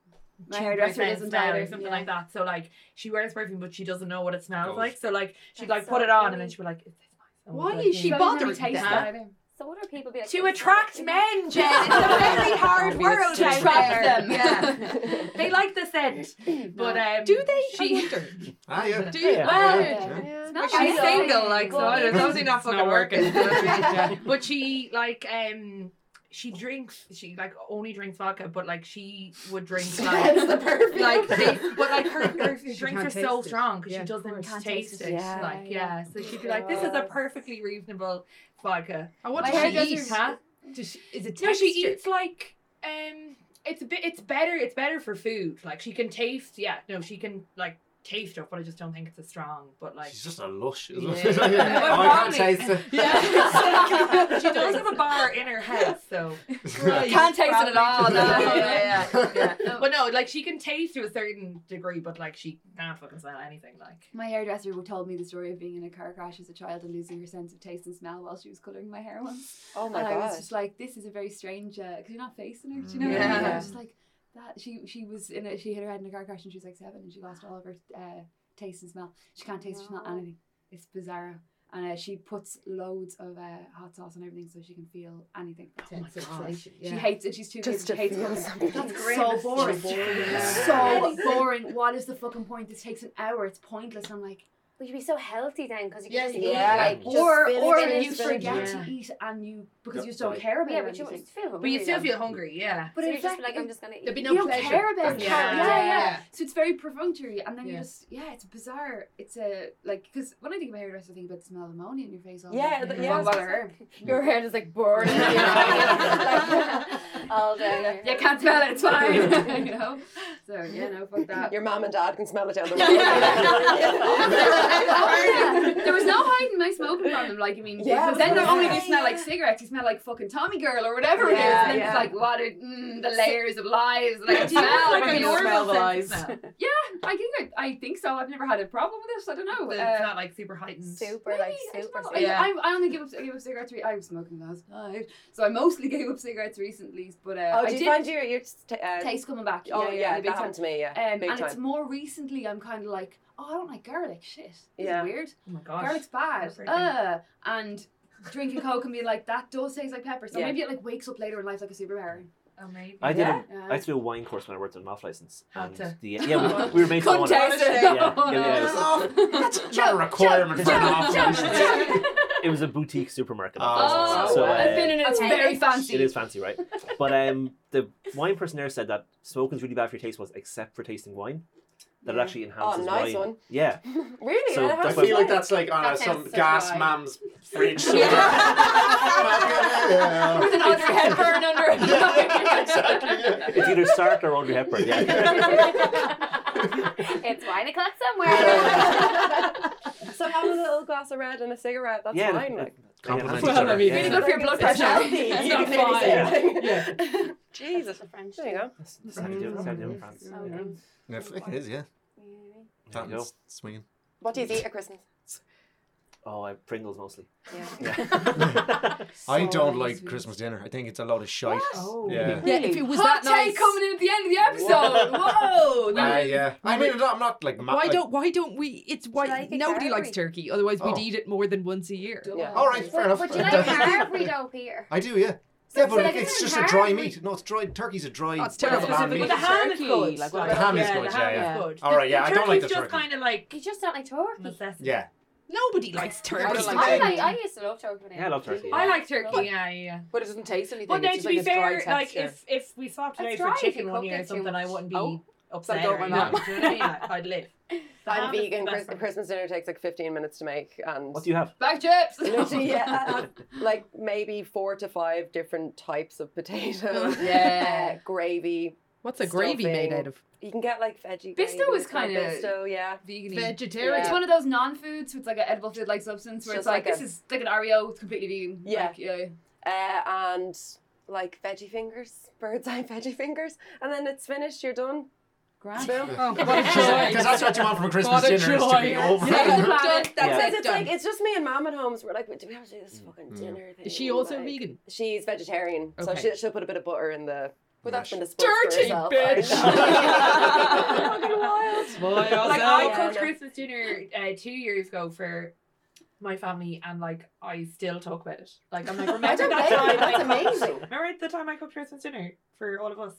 S2: My hairdresser
S3: percent
S2: doesn't
S3: smell
S2: either,
S3: or something
S2: yeah.
S3: like that. So like she wears perfume, but she doesn't know what it smells
S4: Goes.
S3: like. So like she'd
S7: That's
S3: like put
S7: so
S3: it on,
S7: funny.
S3: and then she'd be like, "It tastes nice."
S6: Why
S3: like,
S6: is she
S3: bothering
S2: Probably
S6: bothered
S2: never tasted
S6: with that?
S2: Either.
S7: So what are people be like?
S3: To
S7: "Oh,
S3: attract
S7: fuck."
S3: men, Jen. It's a very hard
S6: Maybe it's
S3: world
S6: to
S3: out
S2: attract
S3: there.
S2: them.
S3: Yeah, they like the scent, but um,
S6: Do they?
S3: She,
S6: I wonder.
S4: Ah, yeah.
S6: Do you?
S1: Yeah.
S3: Well,
S4: Yeah.
S2: Smells
S3: she's
S2: nice.
S3: single, like so.
S7: Well,
S3: I
S7: it's-
S3: Obviously not
S5: it's
S3: fucking
S5: not
S3: working.
S5: working.
S3: but she like um. She drinks. She like only drinks vodka, but like she would drink like
S7: That's the perfume.
S3: like they, but like her, her
S6: She
S3: drinks are so
S6: it.
S3: strong because
S6: Yeah,
S3: she doesn't taste
S2: taste
S3: it.
S2: it.
S7: Yeah,
S3: like
S2: yeah.
S3: yeah, so she'd be like, "This is a perfectly reasonable vodka."
S6: What
S2: My
S6: does she eat?
S3: Huh?
S6: Does she, is it
S3: No, she eats like um, it's a bit. It's better. It's better for food. Like she can taste. Yeah, no, she can like taste it, but I just don't think it's as strong. But like
S4: She's just a lush.
S3: Yeah.
S4: oh,
S3: Well,
S4: I can't
S3: probably.
S4: taste it.
S3: yeah, she does have a bar in her head, so
S2: Can't taste it at all. No.
S3: yeah, yeah, yeah, yeah. But no, like she can taste to a certain degree, but like she can't fucking smell anything. Like
S2: My hairdresser told me the story of being in a car crash as a child and losing her sense of taste and smell while she was colouring my hair once.
S8: Oh my god.
S2: and I was just like, this is a very strange, because you're not facing her, do you know?
S3: Mm.
S2: what I mean? I
S3: Yeah.
S2: was just like, that. She she was in a, she hit her head in a car crash and she was like seven and she lost all of her uh, taste and smell. She can't taste, she's not anything. It's bizarre. And uh, she puts loads of uh, hot sauce and everything so she can feel anything.
S6: Oh my God.
S2: She
S6: Yeah.
S2: hates it. She's too
S8: Just
S2: good. She hates
S8: it.
S2: That's
S3: great.
S2: so boring.
S6: so boring.
S2: So boring. What is the fucking point? This takes an hour. It's pointless. I'm like,
S7: But you'd be so healthy then because you could
S6: Yeah,
S7: just
S8: yeah.
S7: eat like just
S2: or
S7: spinach
S2: or
S7: and
S2: you
S7: spinach.
S2: forget
S3: Yeah.
S2: to eat and you because
S4: Yep,
S2: you just don't care about
S7: Yeah,
S2: it.
S7: but you would still
S3: but you still
S7: hungry
S3: feel hungry, yeah.
S2: But
S7: So
S2: in
S7: you're just like I'm just gonna eat.
S6: There'd be
S2: you don't
S6: pleasure.
S2: care about it.
S3: Yeah.
S2: Yeah. Yeah, yeah,
S6: Yeah.
S2: So it's very perfunctory, and then you just yeah, it's bizarre. It's a like because when I think of a hairdresser, I think about the smell of ammonia in your face. All
S8: Yeah,
S2: the
S8: the-
S2: time.
S8: yeah.
S2: Well, well.
S7: Your hair is like burning all day.
S2: You can't smell it. It's fine. you know. So yeah, no, fuck that.
S8: Your mom and dad can smell it down the road.
S2: There was no hiding my smoking from them. Like, I mean,
S8: Yeah,
S2: because then not only do you smell like cigarettes, you smell like fucking Tommy Girl or whatever it is. And then
S8: yeah.
S2: it's like, what are mm, the layers of lies that I
S3: Do you have,
S2: smell?
S3: like, a
S2: from
S5: smell
S3: normal
S5: the lies.
S3: of smell?
S2: I think I, I think so. I've never had a problem with this. I don't know.
S3: It's
S2: Uh,
S3: not like super heightened.
S7: Super
S2: Maybe,
S7: like super.
S2: know.
S7: super.
S2: I, I, I only give up. I gave up cigarettes. Re- I was smoking last night, so I mostly gave up cigarettes recently. But uh,
S8: Oh,
S2: I
S8: do you
S2: did
S8: find your your t- uh,
S2: taste coming back.
S8: Oh
S2: yeah,
S8: yeah,
S2: big
S8: that happened to me. Yeah,
S2: Um,
S8: big
S2: and it's more recently. I'm kind of like, oh, I don't like garlic. Shit, this
S8: Yeah.
S2: is weird.
S3: Oh my gosh.
S2: Garlic's bad.
S3: Heartbreaking.
S2: Uh, and drinking coke and being like, that does taste like pepper. So
S8: Yeah.
S2: maybe it like wakes up later in life like a superpower.
S3: Oh, maybe.
S1: I did.
S8: Yeah.
S1: A,
S2: Yeah.
S1: I had to do a wine course when I worked on mouth license. And the, yeah, we, we were made to
S2: Couldn't
S1: it.
S2: it.
S1: Yeah, yeah, yeah, was-
S4: That's not a requirement for an off license.
S1: It was a boutique supermarket.
S4: Oh,
S1: off license.
S2: Oh,
S1: so,
S2: I've
S1: uh,
S2: been in it. It's very fancy.
S1: It is fancy, right? But um, the wine person there said that smoking's really bad for your taste was except for tasting wine. That it
S2: Yeah.
S1: actually oh, enhances
S8: Oh, nice
S1: wine.
S8: one.
S1: Yeah.
S8: Really?
S1: So
S8: I
S4: I
S8: have
S1: that's
S4: feel like that's like on
S2: That
S4: a, some
S2: sounds so
S4: gas
S2: right.
S4: mam's fridge somewhere.
S2: With
S4: Yeah.
S2: an Audrey Hepburn under it.
S4: Yeah, exactly.
S1: It's either Stark or Audrey Hepburn. Yeah.
S7: it's wine o'clock somewhere.
S8: so have a little glass of red and a cigarette. That's
S1: yeah.
S8: fine.
S1: that-
S8: Like,
S4: compliment
S1: Well,
S4: each other.
S1: I mean,
S4: Yeah.
S2: Really good for your blood
S8: It's
S2: pressure.
S8: healthy.
S2: It's
S8: You
S2: not
S8: can really say
S2: fine.
S8: anything. Jesus.
S7: French.
S8: There you go.
S1: That's that's how you do it. That's how you do it in France.
S7: Okay.
S4: Yeah, f- it is, yeah.
S1: There you go.
S4: Swinging.
S8: What do you eat at Christmas?
S1: Oh, I Pringles mostly.
S8: Yeah.
S1: Yeah.
S4: I don't like
S2: sweet.
S4: Christmas dinner. I think it's a lot of shite.
S3: Oh.
S4: Yeah.
S6: Yeah, if it was
S2: Hot
S6: that
S2: take
S6: nice.
S2: coming in at the end of the episode. Whoa!
S4: Uh, yeah. I mean, I'm not, I'm not like. ma-
S6: Why
S4: like-
S6: don't why don't we? It's why
S7: like
S6: nobody likes turkey. Otherwise, we'd
S4: Oh.
S6: eat it more than once a year.
S8: Yeah.
S4: All right, fair enough.
S7: but do you like Harvey though, Peter?
S4: I do, yeah.
S7: So-
S4: Yeah,
S7: so,
S4: but
S7: like,
S4: it's
S7: isn't
S4: just a dry meat. No, it's dry. Turkey's a dry.
S6: Oh, it's
S4: kind of
S6: terrible.
S4: bland
S3: But
S4: meat.
S3: the ham is good.
S5: like,
S3: Like,
S4: the ham is
S3: yeah,
S4: good, yeah,
S3: ham
S5: yeah.
S3: is good.
S4: All right, yeah, I don't like the
S3: turkey's just
S4: turkey.
S3: kind of like
S7: You just don't like turkey.
S3: necessity.
S4: Yeah.
S6: Nobody likes turkey.
S5: I like
S7: I
S5: turkey.
S7: like. I used to love turkey.
S1: Yeah, I love turkey.
S3: I like turkey. Yeah, yeah.
S5: But it doesn't taste anything.
S3: But then
S5: it's
S3: to be
S5: like this
S3: fair, like if if we swapped it out for chicken one year or something, I wouldn't be
S5: Oh.
S3: Upset.
S5: go
S3: or
S5: with my
S3: anything, do you know what I mean? I'd live. The
S8: I'm vegan.
S3: the
S8: Chris- Christmas dinner takes like 15 minutes to make, and
S1: What do you have?
S2: Black chips.
S8: literally, yeah, like maybe four to five different types of potatoes.
S2: Yeah.
S8: uh, gravy.
S6: What's a gravy made out of?
S8: You can get like veggie.
S2: Bisto
S8: gravy,
S2: is
S8: kind
S2: kinda-
S8: of Bisto, yeah.
S2: Vegan.
S6: Vegetarian.
S2: It's one of those non-foods with like an edible food like substance where
S8: Just
S2: it's like,
S8: like
S2: this
S8: a-
S2: is like an Oreo, it's completely vegan.
S8: Yeah.
S2: Like, yeah.
S8: Uh, and like veggie fingers, bird's eye veggie fingers, and then it's finished. You're done.
S2: Grand.
S6: Oh,
S4: Because that's what you want from a Christmas
S6: What a
S4: dinner is to be
S6: joy.
S4: over.
S2: Yeah.
S6: Done.
S2: That's
S6: That's
S1: Yeah.
S6: it.
S8: It's
S6: done.
S8: like it's just me and mom at home. So we're like, do we have to do this fucking
S4: Mm.
S8: dinner thing?
S6: Is she also
S8: Like,
S6: vegan?
S8: She's vegetarian, so
S6: Okay.
S8: she, she'll put a bit of butter in the. But that's
S4: Mash.
S8: been the
S6: Dirty bitch.
S8: Fucking wild.
S3: Like I
S8: no.
S3: cooked Christmas dinner uh, two years ago for my family, and like I still talk about it. Like I'm like,
S8: I
S3: remember
S8: don't
S3: that
S8: blame
S3: time?
S8: That's
S3: I cooked-
S8: amazing.
S3: Remember the time I cooked Christmas dinner for all of us?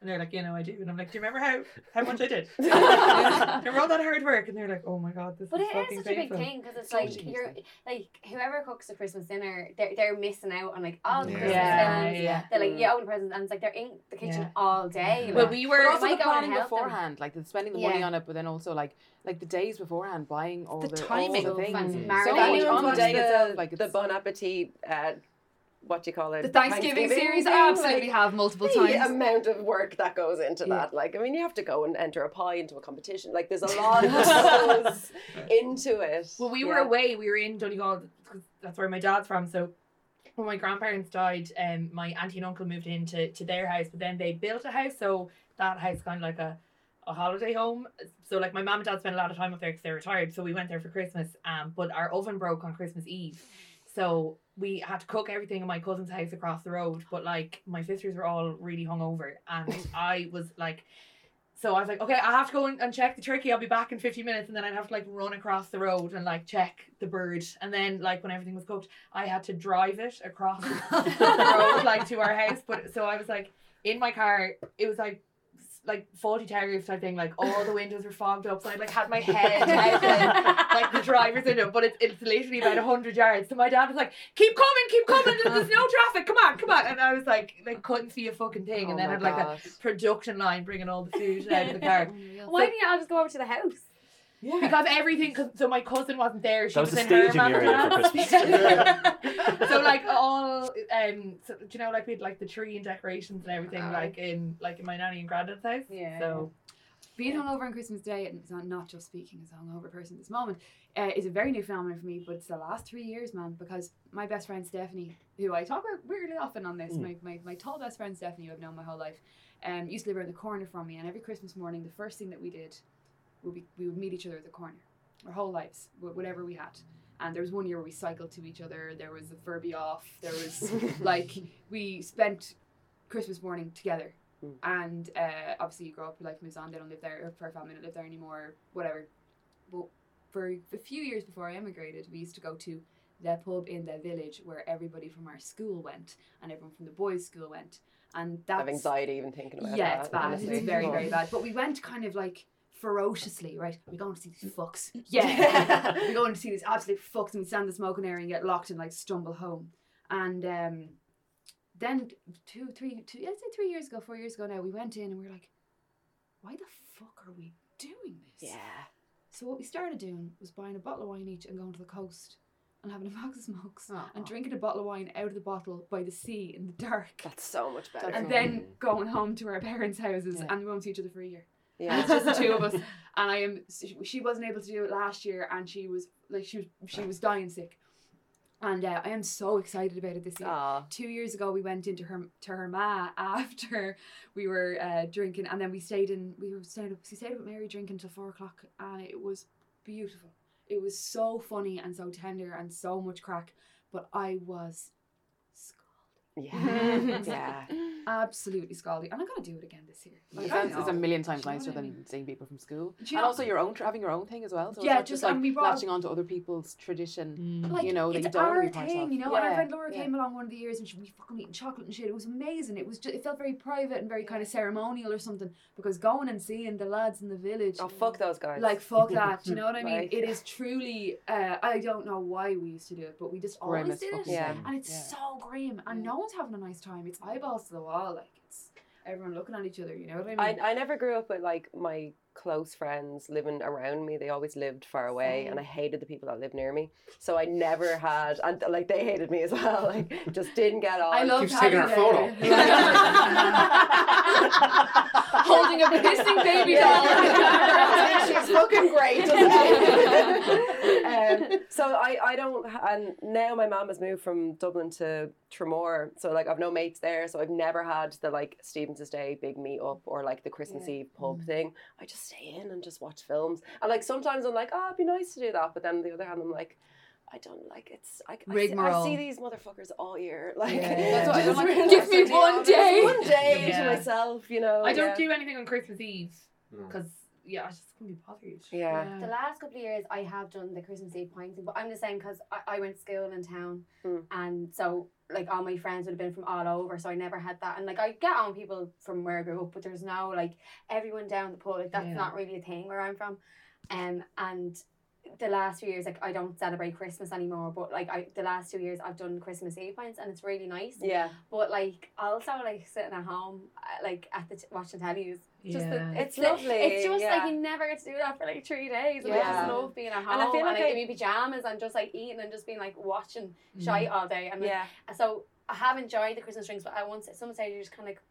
S3: And they're like, you know, I do. And I'm like, do you remember how how much I did? remember all that hard work? And they're like, oh my god, this
S7: But
S3: is
S7: it
S3: fucking
S7: is such a big thing because it's like
S3: much
S7: you're like whoever cooks the Christmas dinner, they're they're missing out on like all the
S4: Yeah.
S7: Christmas
S3: Yeah,
S7: films.
S3: yeah.
S7: They're like you open presents and it's like they're in the kitchen
S3: Yeah.
S7: all day.
S3: Well, we were.
S5: also the planning
S7: help them.
S5: beforehand, like the spending the money on it, but then also like like the days beforehand, buying all
S6: The
S5: the,
S6: timing.
S5: all the
S7: So fancy.
S5: things.
S7: Marinating.
S5: So much on the
S8: watched
S5: day
S8: the,
S5: itself, like
S8: the Bon Appetit, uh, what do you call it?
S2: The Thanksgiving, series,
S8: thing,
S2: I absolutely
S8: like,
S2: have multiple
S8: the
S2: times.
S8: amount of work that goes into
S2: Yeah.
S8: that. Like, I mean, you have to go and enter a pie into a competition. Like, there's a lot that goes into it.
S3: Well, we were
S8: Yeah.
S3: away. We were in Donegal. 'cause That's where my dad's from. So when my grandparents died, um, my auntie and uncle moved into to their house. But then they built a house, so that house kind of like a a holiday home. So like my mom and dad spent a lot of time up there because they're retired. So we went there for Christmas. Um, but our oven broke on Christmas Eve, so we had to cook everything in my cousin's house across the road. But like my sisters were all really hungover, and I was like. So I was like, okay, I have to go and, check the turkey. I'll be back in 50 minutes. And then I'd have to like run across the road and like check the bird. And then like when everything was cooked, I had to drive it across the road like to our house. But so I was like in my car, it was like like faulty tires type thing. Like all the windows were fogged up. So I like had my head out in, like the driver's window. But it's, it's literally about 100 yards. So my dad was like, keep coming, keep coming. There's, there's no traffic. Come on, come on. And I was like, like couldn't see a fucking thing. and
S5: Oh
S3: then
S5: my
S3: had like a production line bringing all the food out of the car.
S7: Why didn't you all just go over to the house?
S5: Yeah.
S3: Because everything, cause, so my cousin wasn't there. She
S1: That
S3: was,
S1: was the
S3: in her
S1: staging area for
S3: mama's house. so like all, um, so, do you know like we had like the tree and decorations and everything
S2: Aye.
S3: like in like in my nanny and granddad's house.
S2: Yeah.
S3: So
S2: Being hungover on Christmas Day, and it's not, not just speaking as a hungover person at this moment, uh, is a very new phenomenon for me, but it's the last three years, man, because my best friend Stephanie, who I talk about weirdly often on this,
S1: Mm.
S2: my, my, my tall best friend Stephanie, who I've known my whole life, um, used to live around the corner from me, and every Christmas morning, the first thing that we did would be we would meet each other at the corner, our whole lives, whatever we had. And there was one year where we cycled to each other, there was a Furby off, there was like we spent Christmas morning together.
S8: Mm.
S2: And uh, obviously, you grow up, your life moves on. They don't live there, or her family don't live there anymore, whatever. But for a few years before I emigrated, we used to go to the pub in the village where everybody from our school went, and everyone from the boys' school went. And
S8: I have anxiety even thinking about it.
S2: yeah,
S8: that.
S2: it's bad.
S8: honestly.
S2: It's very, very bad. But we went kind of like ferociously, right? We're going to see these fucks. Yeah. We're going to see these absolute fucks and we stand in the smoking area and get locked and like stumble home. And um then two, three, two, I'd say three years ago, four years ago now, we went in and we were like, why the fuck are we doing this?
S8: Yeah.
S2: So what we started doing was buying a bottle of wine each and going to the coast and having a box of smokes and drinking a bottle of wine out of the bottle by the sea in the dark.
S8: That's so much better.
S2: and
S5: Mm.
S2: then going home to our parents' houses
S5: Yeah.
S2: and we won't see each other for a year. And
S8: yeah.
S2: it's just the two of us. And I am. She wasn't able to do it last year, and she was like she was she was dying sick. and uh, I am so excited about it this year.
S8: Aw.
S2: Two years ago, we went into her to her ma after we were uh, drinking, and then we stayed in. We were stayed up. We stayed up with Mary drinking till four o'clock, and it was beautiful. It was so funny and so tender and so much crack. But I was
S8: Yeah. yeah.
S2: absolutely scalded, and I'm gonna do it again this year. Like, I
S5: sounds it's a million times
S2: Do you know
S5: nicer
S2: what I
S5: than
S2: mean?
S5: seeing people from school.
S2: Do you
S5: and
S2: know-
S5: also your own having your own thing as well. So
S2: Yeah,
S5: it's
S2: just-
S5: just like
S2: and we brought-
S5: latching onto other people's tradition.
S6: Mm.
S2: like
S5: you know, that
S2: it's
S5: you don't
S2: our
S5: be
S2: thing, you know. and our friend Laura
S5: yeah.
S2: came along one of the years and she we fucking eating chocolate and shit. It was amazing. It was just it felt very private and very kind of ceremonial or something. Because going and seeing the lads in the village,
S8: Oh fuck those guys.
S2: like fuck that, you know what I mean?
S8: Like-
S2: it is truly. Uh, I don't know why we used to do it, but we just
S5: Grim
S2: always
S5: as
S2: did it,
S8: Yeah.
S2: and it's
S5: Yeah.
S2: so grim, and no one's having a nice time. It's eyeballs to the wall, like it's everyone looking at each other. You know what I
S8: I,
S2: mean?
S8: I never grew up with like my close friends living around me. They always lived far away, and I hated the people that lived near me. So I never had, and like they hated me as well. Like just didn't get on.
S2: I love
S4: taking
S2: having
S4: our
S2: a-
S8: Holding
S2: a pissing baby
S8: Yeah. She's fucking great. Um, so I, I don't, and now my mum has moved from Dublin to Tramore. So like I've no mates there. So I've never had the like Stephen's Day big meet up or like the Christmas Eve pub thing. I just stay in and just watch films. And like sometimes I'm like, oh, it'd be nice to do that. But then on the other hand, I'm like. I don't like it's. I, I, see, I see these motherfuckers all year. Like,
S2: Yeah.
S5: That's what I don't like.
S2: Give me
S8: nice to be
S2: one
S8: honest.
S2: day.
S8: One day
S3: Yeah.
S8: to myself, you know.
S3: I don't
S8: yeah.
S3: do anything on Christmas Eve
S4: No.
S3: because yeah, I just couldn't be bothered.
S8: Yeah.
S7: The last couple of years, I have done the Christmas Eve pint thing, but I'm just saying because I, I went to school in town,
S8: Hmm.
S7: and so like all my friends would have been from all over, so I never had that. And like I get on people from where I grew up, but there's no like everyone down the pub. Like that's
S3: Yeah.
S7: not really a thing where I'm from. Um, and the last few years, like I don't celebrate Christmas anymore, but like I the last two years I've done Christmas Eve pints, and it's really nice.
S8: Yeah.
S7: But like also like sitting at home, uh, like at the t- watching telly is just the,
S3: Yeah.
S8: It's lovely,
S7: It's just
S8: yeah.
S7: like you never get to do that for like three days. And I
S8: Yeah.
S7: just love being at home
S8: And I feel like
S7: and
S8: I-
S7: in my pajamas and just like eating and just being like watching
S3: Mm.
S7: shite all day. And
S8: Yeah.
S7: so I have enjoyed the Christmas drinks, but I once someone said you're just kind of like,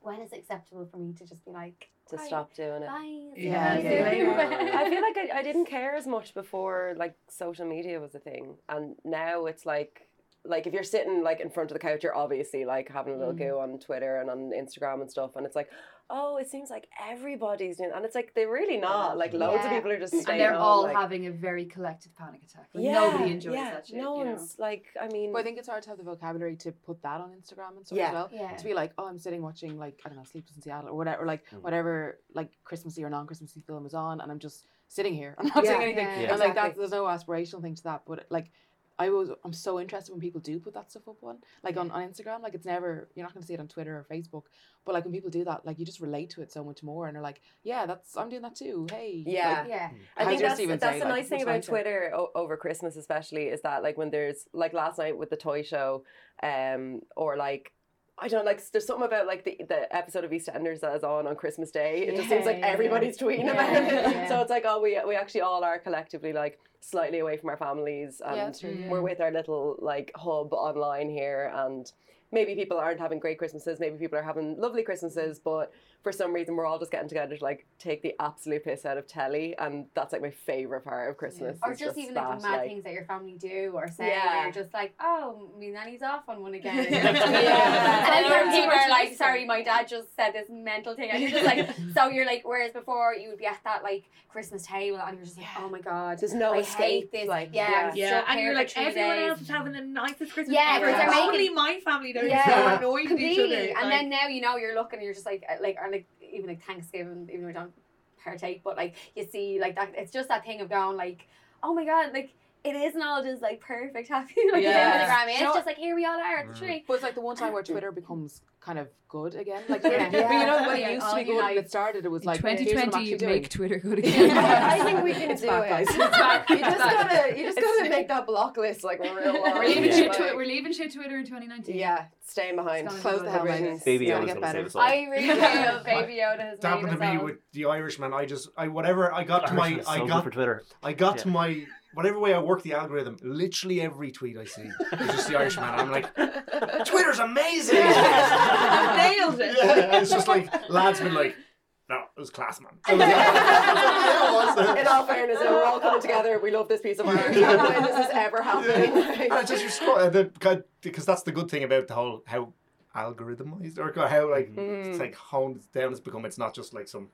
S7: when is it acceptable for me to just be like
S8: To
S7: "Bye,
S8: stop doing it.
S7: Bye.
S3: Yeah,
S7: see
S3: yeah, yeah.
S8: I feel like I, I didn't care as much before like social media was a thing, and now it's like like if you're sitting like in front of the couch, you're obviously like having a little
S3: Mm.
S8: go on Twitter and on Instagram and stuff, and it's like, oh, it seems like everybody's doing, and it's like they're really not. Like loads of people are just
S2: and they're
S8: home,
S2: all
S8: like,
S2: having a very collective panic attack. Like,
S8: yeah,
S2: nobody enjoys
S8: yeah,
S2: that shit.
S8: No
S2: you know?
S8: one's like, I mean,
S5: But I think it's hard to have the vocabulary to put that on Instagram and stuff
S8: Yeah.
S5: as well.
S7: Yeah.
S5: To be like, oh, I'm sitting watching like I don't know, Sleepless in Seattle or whatever, like
S1: Mm.
S5: whatever like Christmassy or non-Christmassy film is on, and I'm just sitting here. I'm not
S8: Yeah.
S5: saying anything.
S7: Yeah.
S1: Yeah.
S5: And like
S8: Exactly.
S5: that, there's no aspirational thing to that. But like, I was I'm so interested when people do put that stuff up on like on, on Instagram. Like it's never you're not going to see it on Twitter or Facebook. But like when people do that, like you just relate to it so much more, and they're like, yeah, that's I'm doing that too. Hey,
S8: Yeah.
S5: Like,
S7: Yeah.
S8: I think
S5: your
S8: that's,
S5: Stephen
S8: that's
S5: Say,
S8: the
S5: like,
S8: nice thing about
S5: one's
S8: Twitter o- over Christmas, especially, is that like when there's like last night with the toy show, um, or like I don't like there's something about like the the episode of EastEnders that is on on Christmas Day. It just seems like
S2: Yeah, yeah.
S8: everybody's tweeting
S2: Yeah,
S8: about it.
S2: yeah.
S8: So it's like oh we we actually all are collectively like slightly away from our families and
S5: Yeah,
S8: we're with our little like hub online here and. Maybe people aren't having great Christmases. Maybe people are having lovely Christmases, but for some reason we're all just getting together to like take the absolute piss out of telly, and that's like my favorite part of Christmas.
S7: Or
S8: is
S7: just even
S8: that,
S7: like the mad things that your family do or say,
S8: Yeah.
S7: where you're just like, oh, me nanny's off on one again.
S3: Yeah.
S7: And then
S2: Yeah.
S7: where people are like, sorry, my dad just said this mental thing. And you're just like, so you're like, whereas before you would be at that like Christmas table and you're just like, oh my god,
S8: There's no
S7: I
S8: escape.
S7: hate this.
S8: Like
S7: yeah,
S8: yeah.
S3: Yeah, and you're like everyone
S7: days.
S3: else is having the nicest Christmas
S7: Yeah,
S3: ever.
S8: because
S3: It's only
S7: making-
S3: my family that are
S7: Yeah.
S3: so annoyed with each other.
S7: And
S3: like-
S7: then now you know you're looking and you're just like uh, like or like even like Thanksgiving, even though we don't partake, but like you see like that it's just that thing of going like, oh my god, like it isn't all just like perfect happy like
S3: Yeah.
S7: Instagram. It's
S5: Sure.
S7: just like here we all are at the
S4: Mm.
S7: tree.
S5: But it's like the one time where Twitter becomes kind of good again. Like,
S7: Yeah.
S5: but you know, when it used to be good when it started, it was like,
S2: In
S5: here's what I'm
S2: 2020,
S5: actually doing.
S2: make Twitter good again.
S8: I think we can
S5: It's
S8: do
S5: back,
S8: it.
S5: guys.
S8: It's back. You just
S2: It's back.
S8: gotta, you just gotta make that block list like real
S2: we're leaving shit.
S8: like-
S2: Twi- we're leaving shit Twitter in 2019.
S8: Yeah, staying behind.
S2: It's gonna
S5: Close the
S2: good.
S5: hell down.
S8: Provisions.
S1: Baby
S5: It's
S1: Yoda's going to
S5: better.
S1: save us all.
S7: I really feel Baby Yoda has
S4: Dab
S7: made
S4: in the
S7: us
S4: V with the Irishman. I just, I whatever I got to my,
S1: Irishman is so
S4: I got,
S1: for Twitter.
S4: I got to my whatever way I work the algorithm. Literally every tweet I see is just the Irishman. I'm like, Twitter's amazing.
S3: Nailed it.
S4: yeah, it's just like lads been like, No, it was class, man. It was, yeah, it was.
S8: In all fairness, we're all coming together. We love this piece of art. when this is ever happening.
S4: And it's just you're uh, because that's the good thing about the whole how algorithmized or how like it's
S8: Mm.
S4: like honed down has become. It's not just like some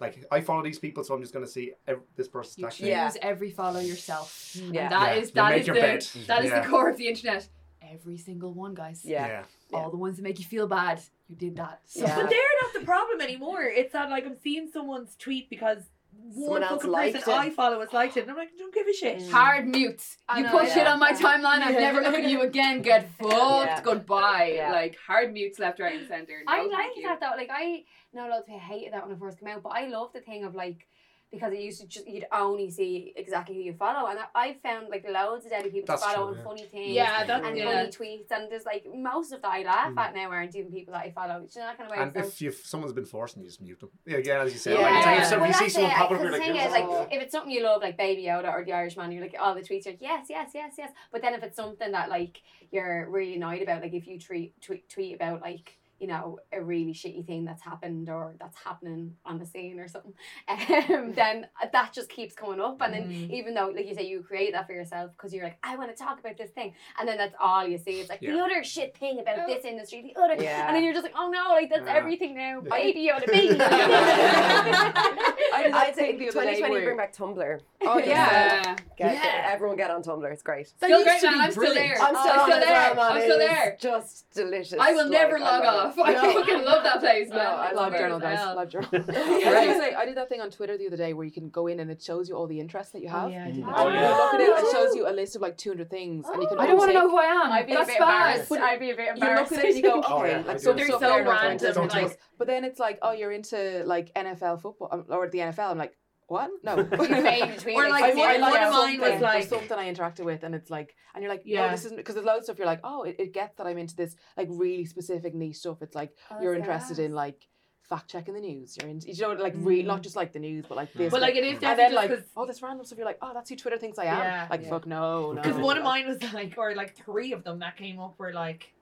S4: like I follow these people, so I'm just going to see ev- this person's
S2: You
S4: actually.
S8: Yeah.
S2: choose every follow yourself.
S8: Yeah.
S2: And that
S4: Yeah.
S2: is
S4: You
S2: that
S4: make
S2: is
S4: your
S2: the
S4: bed.
S2: that is
S4: Yeah.
S2: the core of the internet. Every single one, guys.
S8: Yeah.
S2: All the ones that make you feel bad, you did that. So
S8: Yeah.
S3: But they're not the problem anymore. It's that like I'm seeing someone's tweet because
S8: Someone
S3: one fucking person
S8: it.
S3: I follow has liked it, and I'm like, don't give a shit.
S8: Mm.
S2: Hard mutes.
S7: I
S2: You
S7: know,
S2: put
S7: yeah.
S2: shit on my
S7: Yeah.
S2: timeline, I'm never looking at you again. Get fucked.
S8: Yeah.
S2: Goodbye.
S8: Yeah.
S2: Like hard mutes left, right, and centre. No,
S7: I like that though. Like I know loads of people hated that when it first came out, but I love the thing of like because it used to just you'd only see exactly who you follow, and I, I found like loads of daily people
S4: That's
S7: to follow
S4: true,
S7: and
S4: yeah.
S7: funny things.
S3: Yeah, that's
S7: And
S3: yeah.
S7: funny tweets, and there's like most of that I laugh
S4: Mm.
S7: at now aren't even people that I follow. Do you know that kind of way?
S4: And
S7: So-
S4: if you, if someone's been forcing you, just mute them. Yeah, again, as you said,
S8: Yeah.
S4: like, it's like if,
S8: Yeah.
S7: Well,
S4: you see someone
S7: it,
S4: pop up,
S7: 'cause
S4: you're
S7: the
S4: like,
S7: thing is, like, if it's something you love, like Baby Yoda or the Irishman, you're like, all the tweets are like, yes, yes, yes, yes. But then if it's something that like you're really annoyed about, like if you tweet tweet, tweet about like you know a really shitty thing that's happened or that's happening on the scene or something, um, then that just keeps coming up. And then
S3: Mm.
S7: even though, like you say, you create that for yourself because you're like, I want to talk about this thing, and then that's all you see. It's like the
S4: Yeah.
S7: other shit thing about
S2: Oh.
S7: this industry, the other,
S8: Yeah.
S7: and then you're just like, oh no, like that's
S4: Yeah.
S7: everything now.
S4: Yeah.
S7: Baby Yoda, baby.
S5: I did that
S8: I'd say
S5: thing the other day
S8: 2020 bring back Tumblr.
S5: Oh
S2: Yeah.
S5: yeah.
S8: Get,
S3: Yeah.
S8: everyone get on Tumblr. It's great.
S6: That
S2: Still
S6: used
S2: great, man. I'm still there.
S8: I'm
S2: I'm
S8: still,
S2: still
S8: on it
S2: there.
S8: well,
S2: I'm still there.
S8: Just delicious.
S2: I will never
S8: Like,
S2: log
S8: love
S2: off. I
S8: No.
S2: fucking love that place, man.
S8: No, I love
S2: weird
S5: journal,
S2: as
S5: guys.
S2: hell.
S5: Love journal. I,
S2: Right.
S5: say, I did that thing on Twitter the other day where you can go in and it shows you all the interests that you have.
S3: yeah, I did that.
S1: Oh, yeah.
S5: you look at it, it shows you a list of like 200 things, and you can.
S2: I don't want to know who I am.
S7: I'd be a bit
S2: bad.
S7: embarrassed. I'd be a bit
S5: You
S7: embarrassed.
S5: look at it and you go, okay,
S4: Oh, yeah,
S5: like
S4: do.
S5: some stuff
S2: so random,
S5: offense,
S4: Don't
S2: like-
S5: But then it's like, oh, you're into like NFL football um, or the NFL. I'm like, what? No.
S7: Between
S3: Or
S7: it,
S3: like
S5: I,
S3: one-
S5: I
S7: you're
S3: one
S5: like
S3: of mine was like-
S5: there's something I interacted with, and it's like, and you're like,
S3: Yeah.
S5: no, this isn't because there's loads of stuff. You're like, oh, it, it gets that I'm into this like really specific niche stuff. It's like
S7: Oh,
S5: you're interested
S7: gas.
S5: in like fact checking the news. You're in, you know, like really
S3: Mm.
S5: not just like the news, but like this.
S3: But like it is
S5: and
S3: definitely
S5: then
S3: just
S5: like
S3: 'cause-
S5: all this random stuff. You're like, oh, that's who Twitter thinks I am.
S3: Yeah.
S5: like
S8: Yeah.
S5: fuck no, no.
S3: Because one of mine was like, or like three of them that came up were like,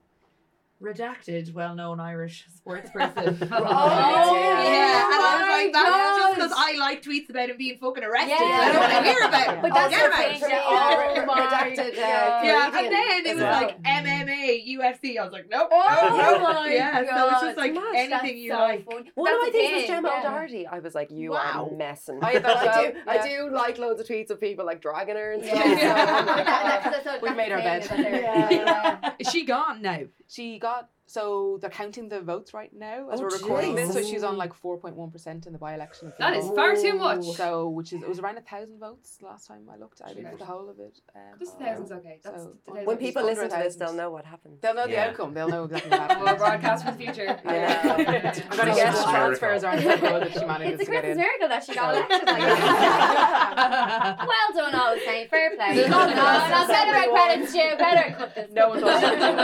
S3: redacted, well-known Irish sports person.
S2: Oh,
S3: yeah. And I was
S7: my
S3: like, that's just because I like tweets about him being fucking arrested.
S7: Yeah.
S3: I don't want to hear about it.
S7: But
S3: Oh,
S7: that's
S3: get
S7: the
S3: him out.
S7: Oh
S8: yeah,
S7: my
S8: redacted, uh,
S3: Yeah, and then it was
S8: well.
S3: like MMA, UFC. I was like, nope,
S7: Oh
S3: nope, nope.
S7: my
S3: yeah, so it's just like
S8: Mad.
S3: anything you
S7: so
S3: like.
S7: funny.
S8: One of
S7: That's
S8: my things was Gemma
S7: yeah.
S8: O'Doherty. I was like, you
S3: Wow.
S8: are messing.
S5: I had that
S8: But
S5: as
S8: I do,
S5: yeah.
S8: I do like loads of tweets of people like dragging her and stuff.
S3: Yeah.
S8: so I'm like,
S7: But that- that's- that's-
S5: We've made our bed.
S7: is that they're- yeah.
S6: Is she gone now?
S5: She got shot so they're counting the votes right now as
S8: Oh,
S5: we're recording this. So she's on like four point one percent in the by election.
S2: That is far too much.
S5: So, which is it was around a thousand votes last time I looked. I did for the whole of it. Um,
S2: Just
S5: so-
S2: thousands, okay. That's
S5: So,
S2: the
S8: when people listen to this, they'll know what happened.
S5: They'll know the outcome. They'll know exactly what happened.
S2: We'll broadcast for the future.
S8: Yeah.
S5: I'm gonna
S4: That's
S5: guess the transfers aren't so good if she manages
S7: It's a
S5: to get
S7: Christmas
S5: in.
S7: miracle that she got elected. Like well done, all the same. Fair play. no, no, no, better our credits, Stu. Better.
S5: No one thought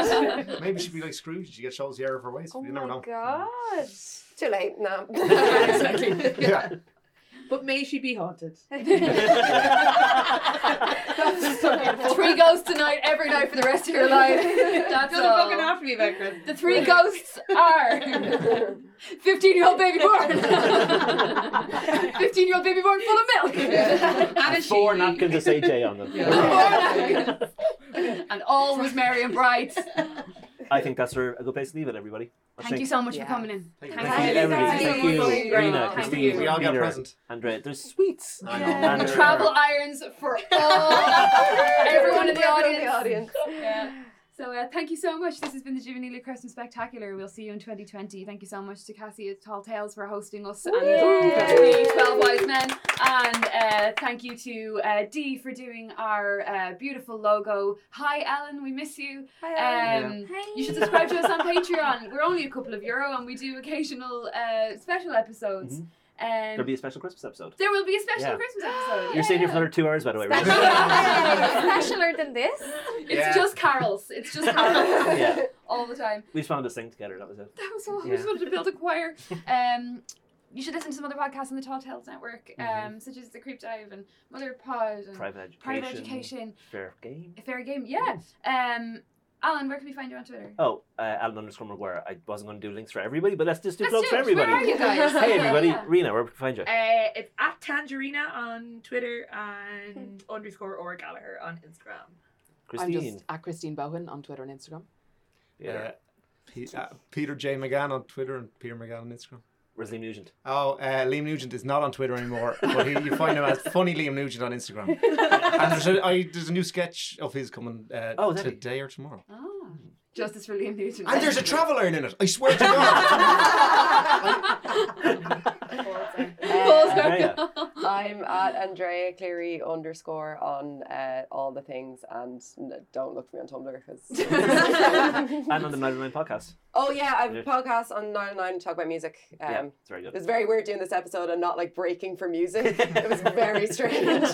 S5: she would do it.
S4: Maybe she'd be like Scrooge. She gets shows the error of her ways.
S7: Oh
S4: you never
S7: my
S4: know.
S7: god.
S8: Too late. No.
S6: exactly.
S4: Yeah.
S3: But may she be haunted.
S2: Three ghosts tonight, every night for the rest of your life. That's
S3: Doesn't
S2: all.
S3: fucking have to be about Chris.
S2: The three ghosts are 15 year old baby born, 15 year old baby born full of milk,
S3: And a
S1: Four
S3: she.
S1: napkins to say J on them.
S2: and all was merry and bright.
S1: I think that's a good place to leave it, everybody. I
S2: Thank you so much
S8: Yeah.
S2: for coming in.
S4: Thank you.
S2: Thank
S1: Thank you,
S2: you.
S1: everybody.
S2: Thank
S1: Thank
S2: you.
S1: you,
S2: Thank you.
S1: Rena,
S2: Thank
S1: Christine,
S2: you.
S4: We all got a
S1: Peter,
S4: present.
S1: Andrea. There's sweets.
S4: I know.
S2: And
S1: And
S2: travel irons for all everyone in the audience.
S8: in the audience.
S2: Yeah. So uh, thank you so much. This has been the Juvenile Christmas Spectacular. We'll see you in 2020. Thank you so much to Cassie at Tall Tales for hosting us and the 12 Wise Men. And uh, thank you to uh, Dee for doing our uh, beautiful logo. Hi, Ellen. We miss you. Hi, Um, You should subscribe to us on Patreon. We're only a couple of euro and we do occasional uh, special episodes.
S1: Mhm.
S2: Um,
S1: There'll be a special Christmas episode.
S2: there will be a special
S1: Yeah.
S2: Christmas episode.
S1: You're
S2: Yeah,
S1: staying here for
S2: yeah.
S1: another two hours, by the way.
S7: Hey,
S1: right?
S7: Specialer than this?
S2: It's
S4: Yeah.
S2: just carols. It's just carols
S1: yeah.
S2: all the time.
S1: We just wanted to sing together. That was it.
S2: That was all. We
S1: Yeah.
S2: just wanted to build a choir. Um, you should listen to some other podcasts on the Tall Tales Network, um,
S1: Mhm.
S2: such as the Creep Dive and Mother Pod and
S1: Private education.
S2: Private Education,
S1: Fair game.
S2: A Fair Game. Yeah. Um, Alan, where can we find you on Twitter?
S1: Oh, uh, Alan underscore McGuire. I wasn't going to do links for everybody, but let's just do
S2: Let's
S1: plugs
S2: do
S1: for
S2: it. Where
S1: everybody.
S2: are you guys?
S1: Hey everybody,
S2: Yeah.
S1: Rena, where can we find you?
S3: Uh, it's at Tangerina on Twitter and underscore or Gallagher on Instagram.
S1: Christine.
S5: I'm just at Christine Bowen on Twitter and Instagram.
S1: Yeah.
S4: Uh, P- uh, Peter J. McGann on Twitter and Peter McGann on Instagram.
S1: Where's Liam Nugent?
S4: Oh, uh, Liam Nugent is not on Twitter anymore, but he, you find him as funny Liam Nugent on Instagram. And there's a, I, there's a new sketch of his coming uh,
S1: Oh, is there?
S4: today or tomorrow.
S2: Ah, Justice for Liam Nugent.
S4: And there's a travel iron in it. I swear to God.
S1: Andrea.
S8: I'm at Andrea Cleary underscore on uh, all the things, and n- don't look for me on Tumblr because.
S1: and on the 99 podcast.
S8: oh yeah, I have a podcast on Nine Nine to talk about music. Um,
S1: yeah, it's very
S8: It
S1: good.
S8: was very weird doing this episode and not like breaking for music. it was very strange.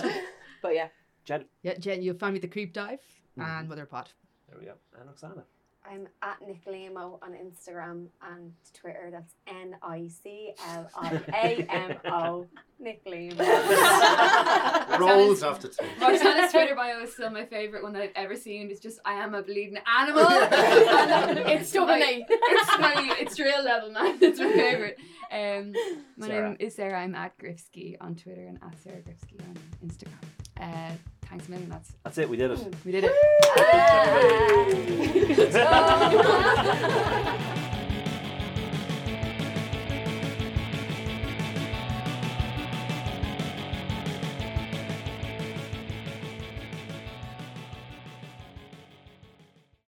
S8: But yeah.
S1: Jed.
S6: Yeah, Jen, you'll find me the creep dive
S1: Mhm.
S6: and Mother Pod.
S1: There we go. And Roxana.
S7: I'm at Nick Lamo on Instagram and Twitter. That's N I C L I A M O. Nick Lamo.
S4: Rolls off the tongue.
S2: Roxana's Twitter bio is still my favourite one that I've ever seen. It's just I am a bleeding animal. It's
S7: Double
S2: my-
S7: A.
S2: It's my it's real level man. It's my favourite. Um, my
S1: Sarah.
S2: name is Sarah. I'm at Grifsky on Twitter and at Sarah Grifsky on Instagram. Uh, thanks a million. That's
S1: That's it. We did it.
S2: we did it.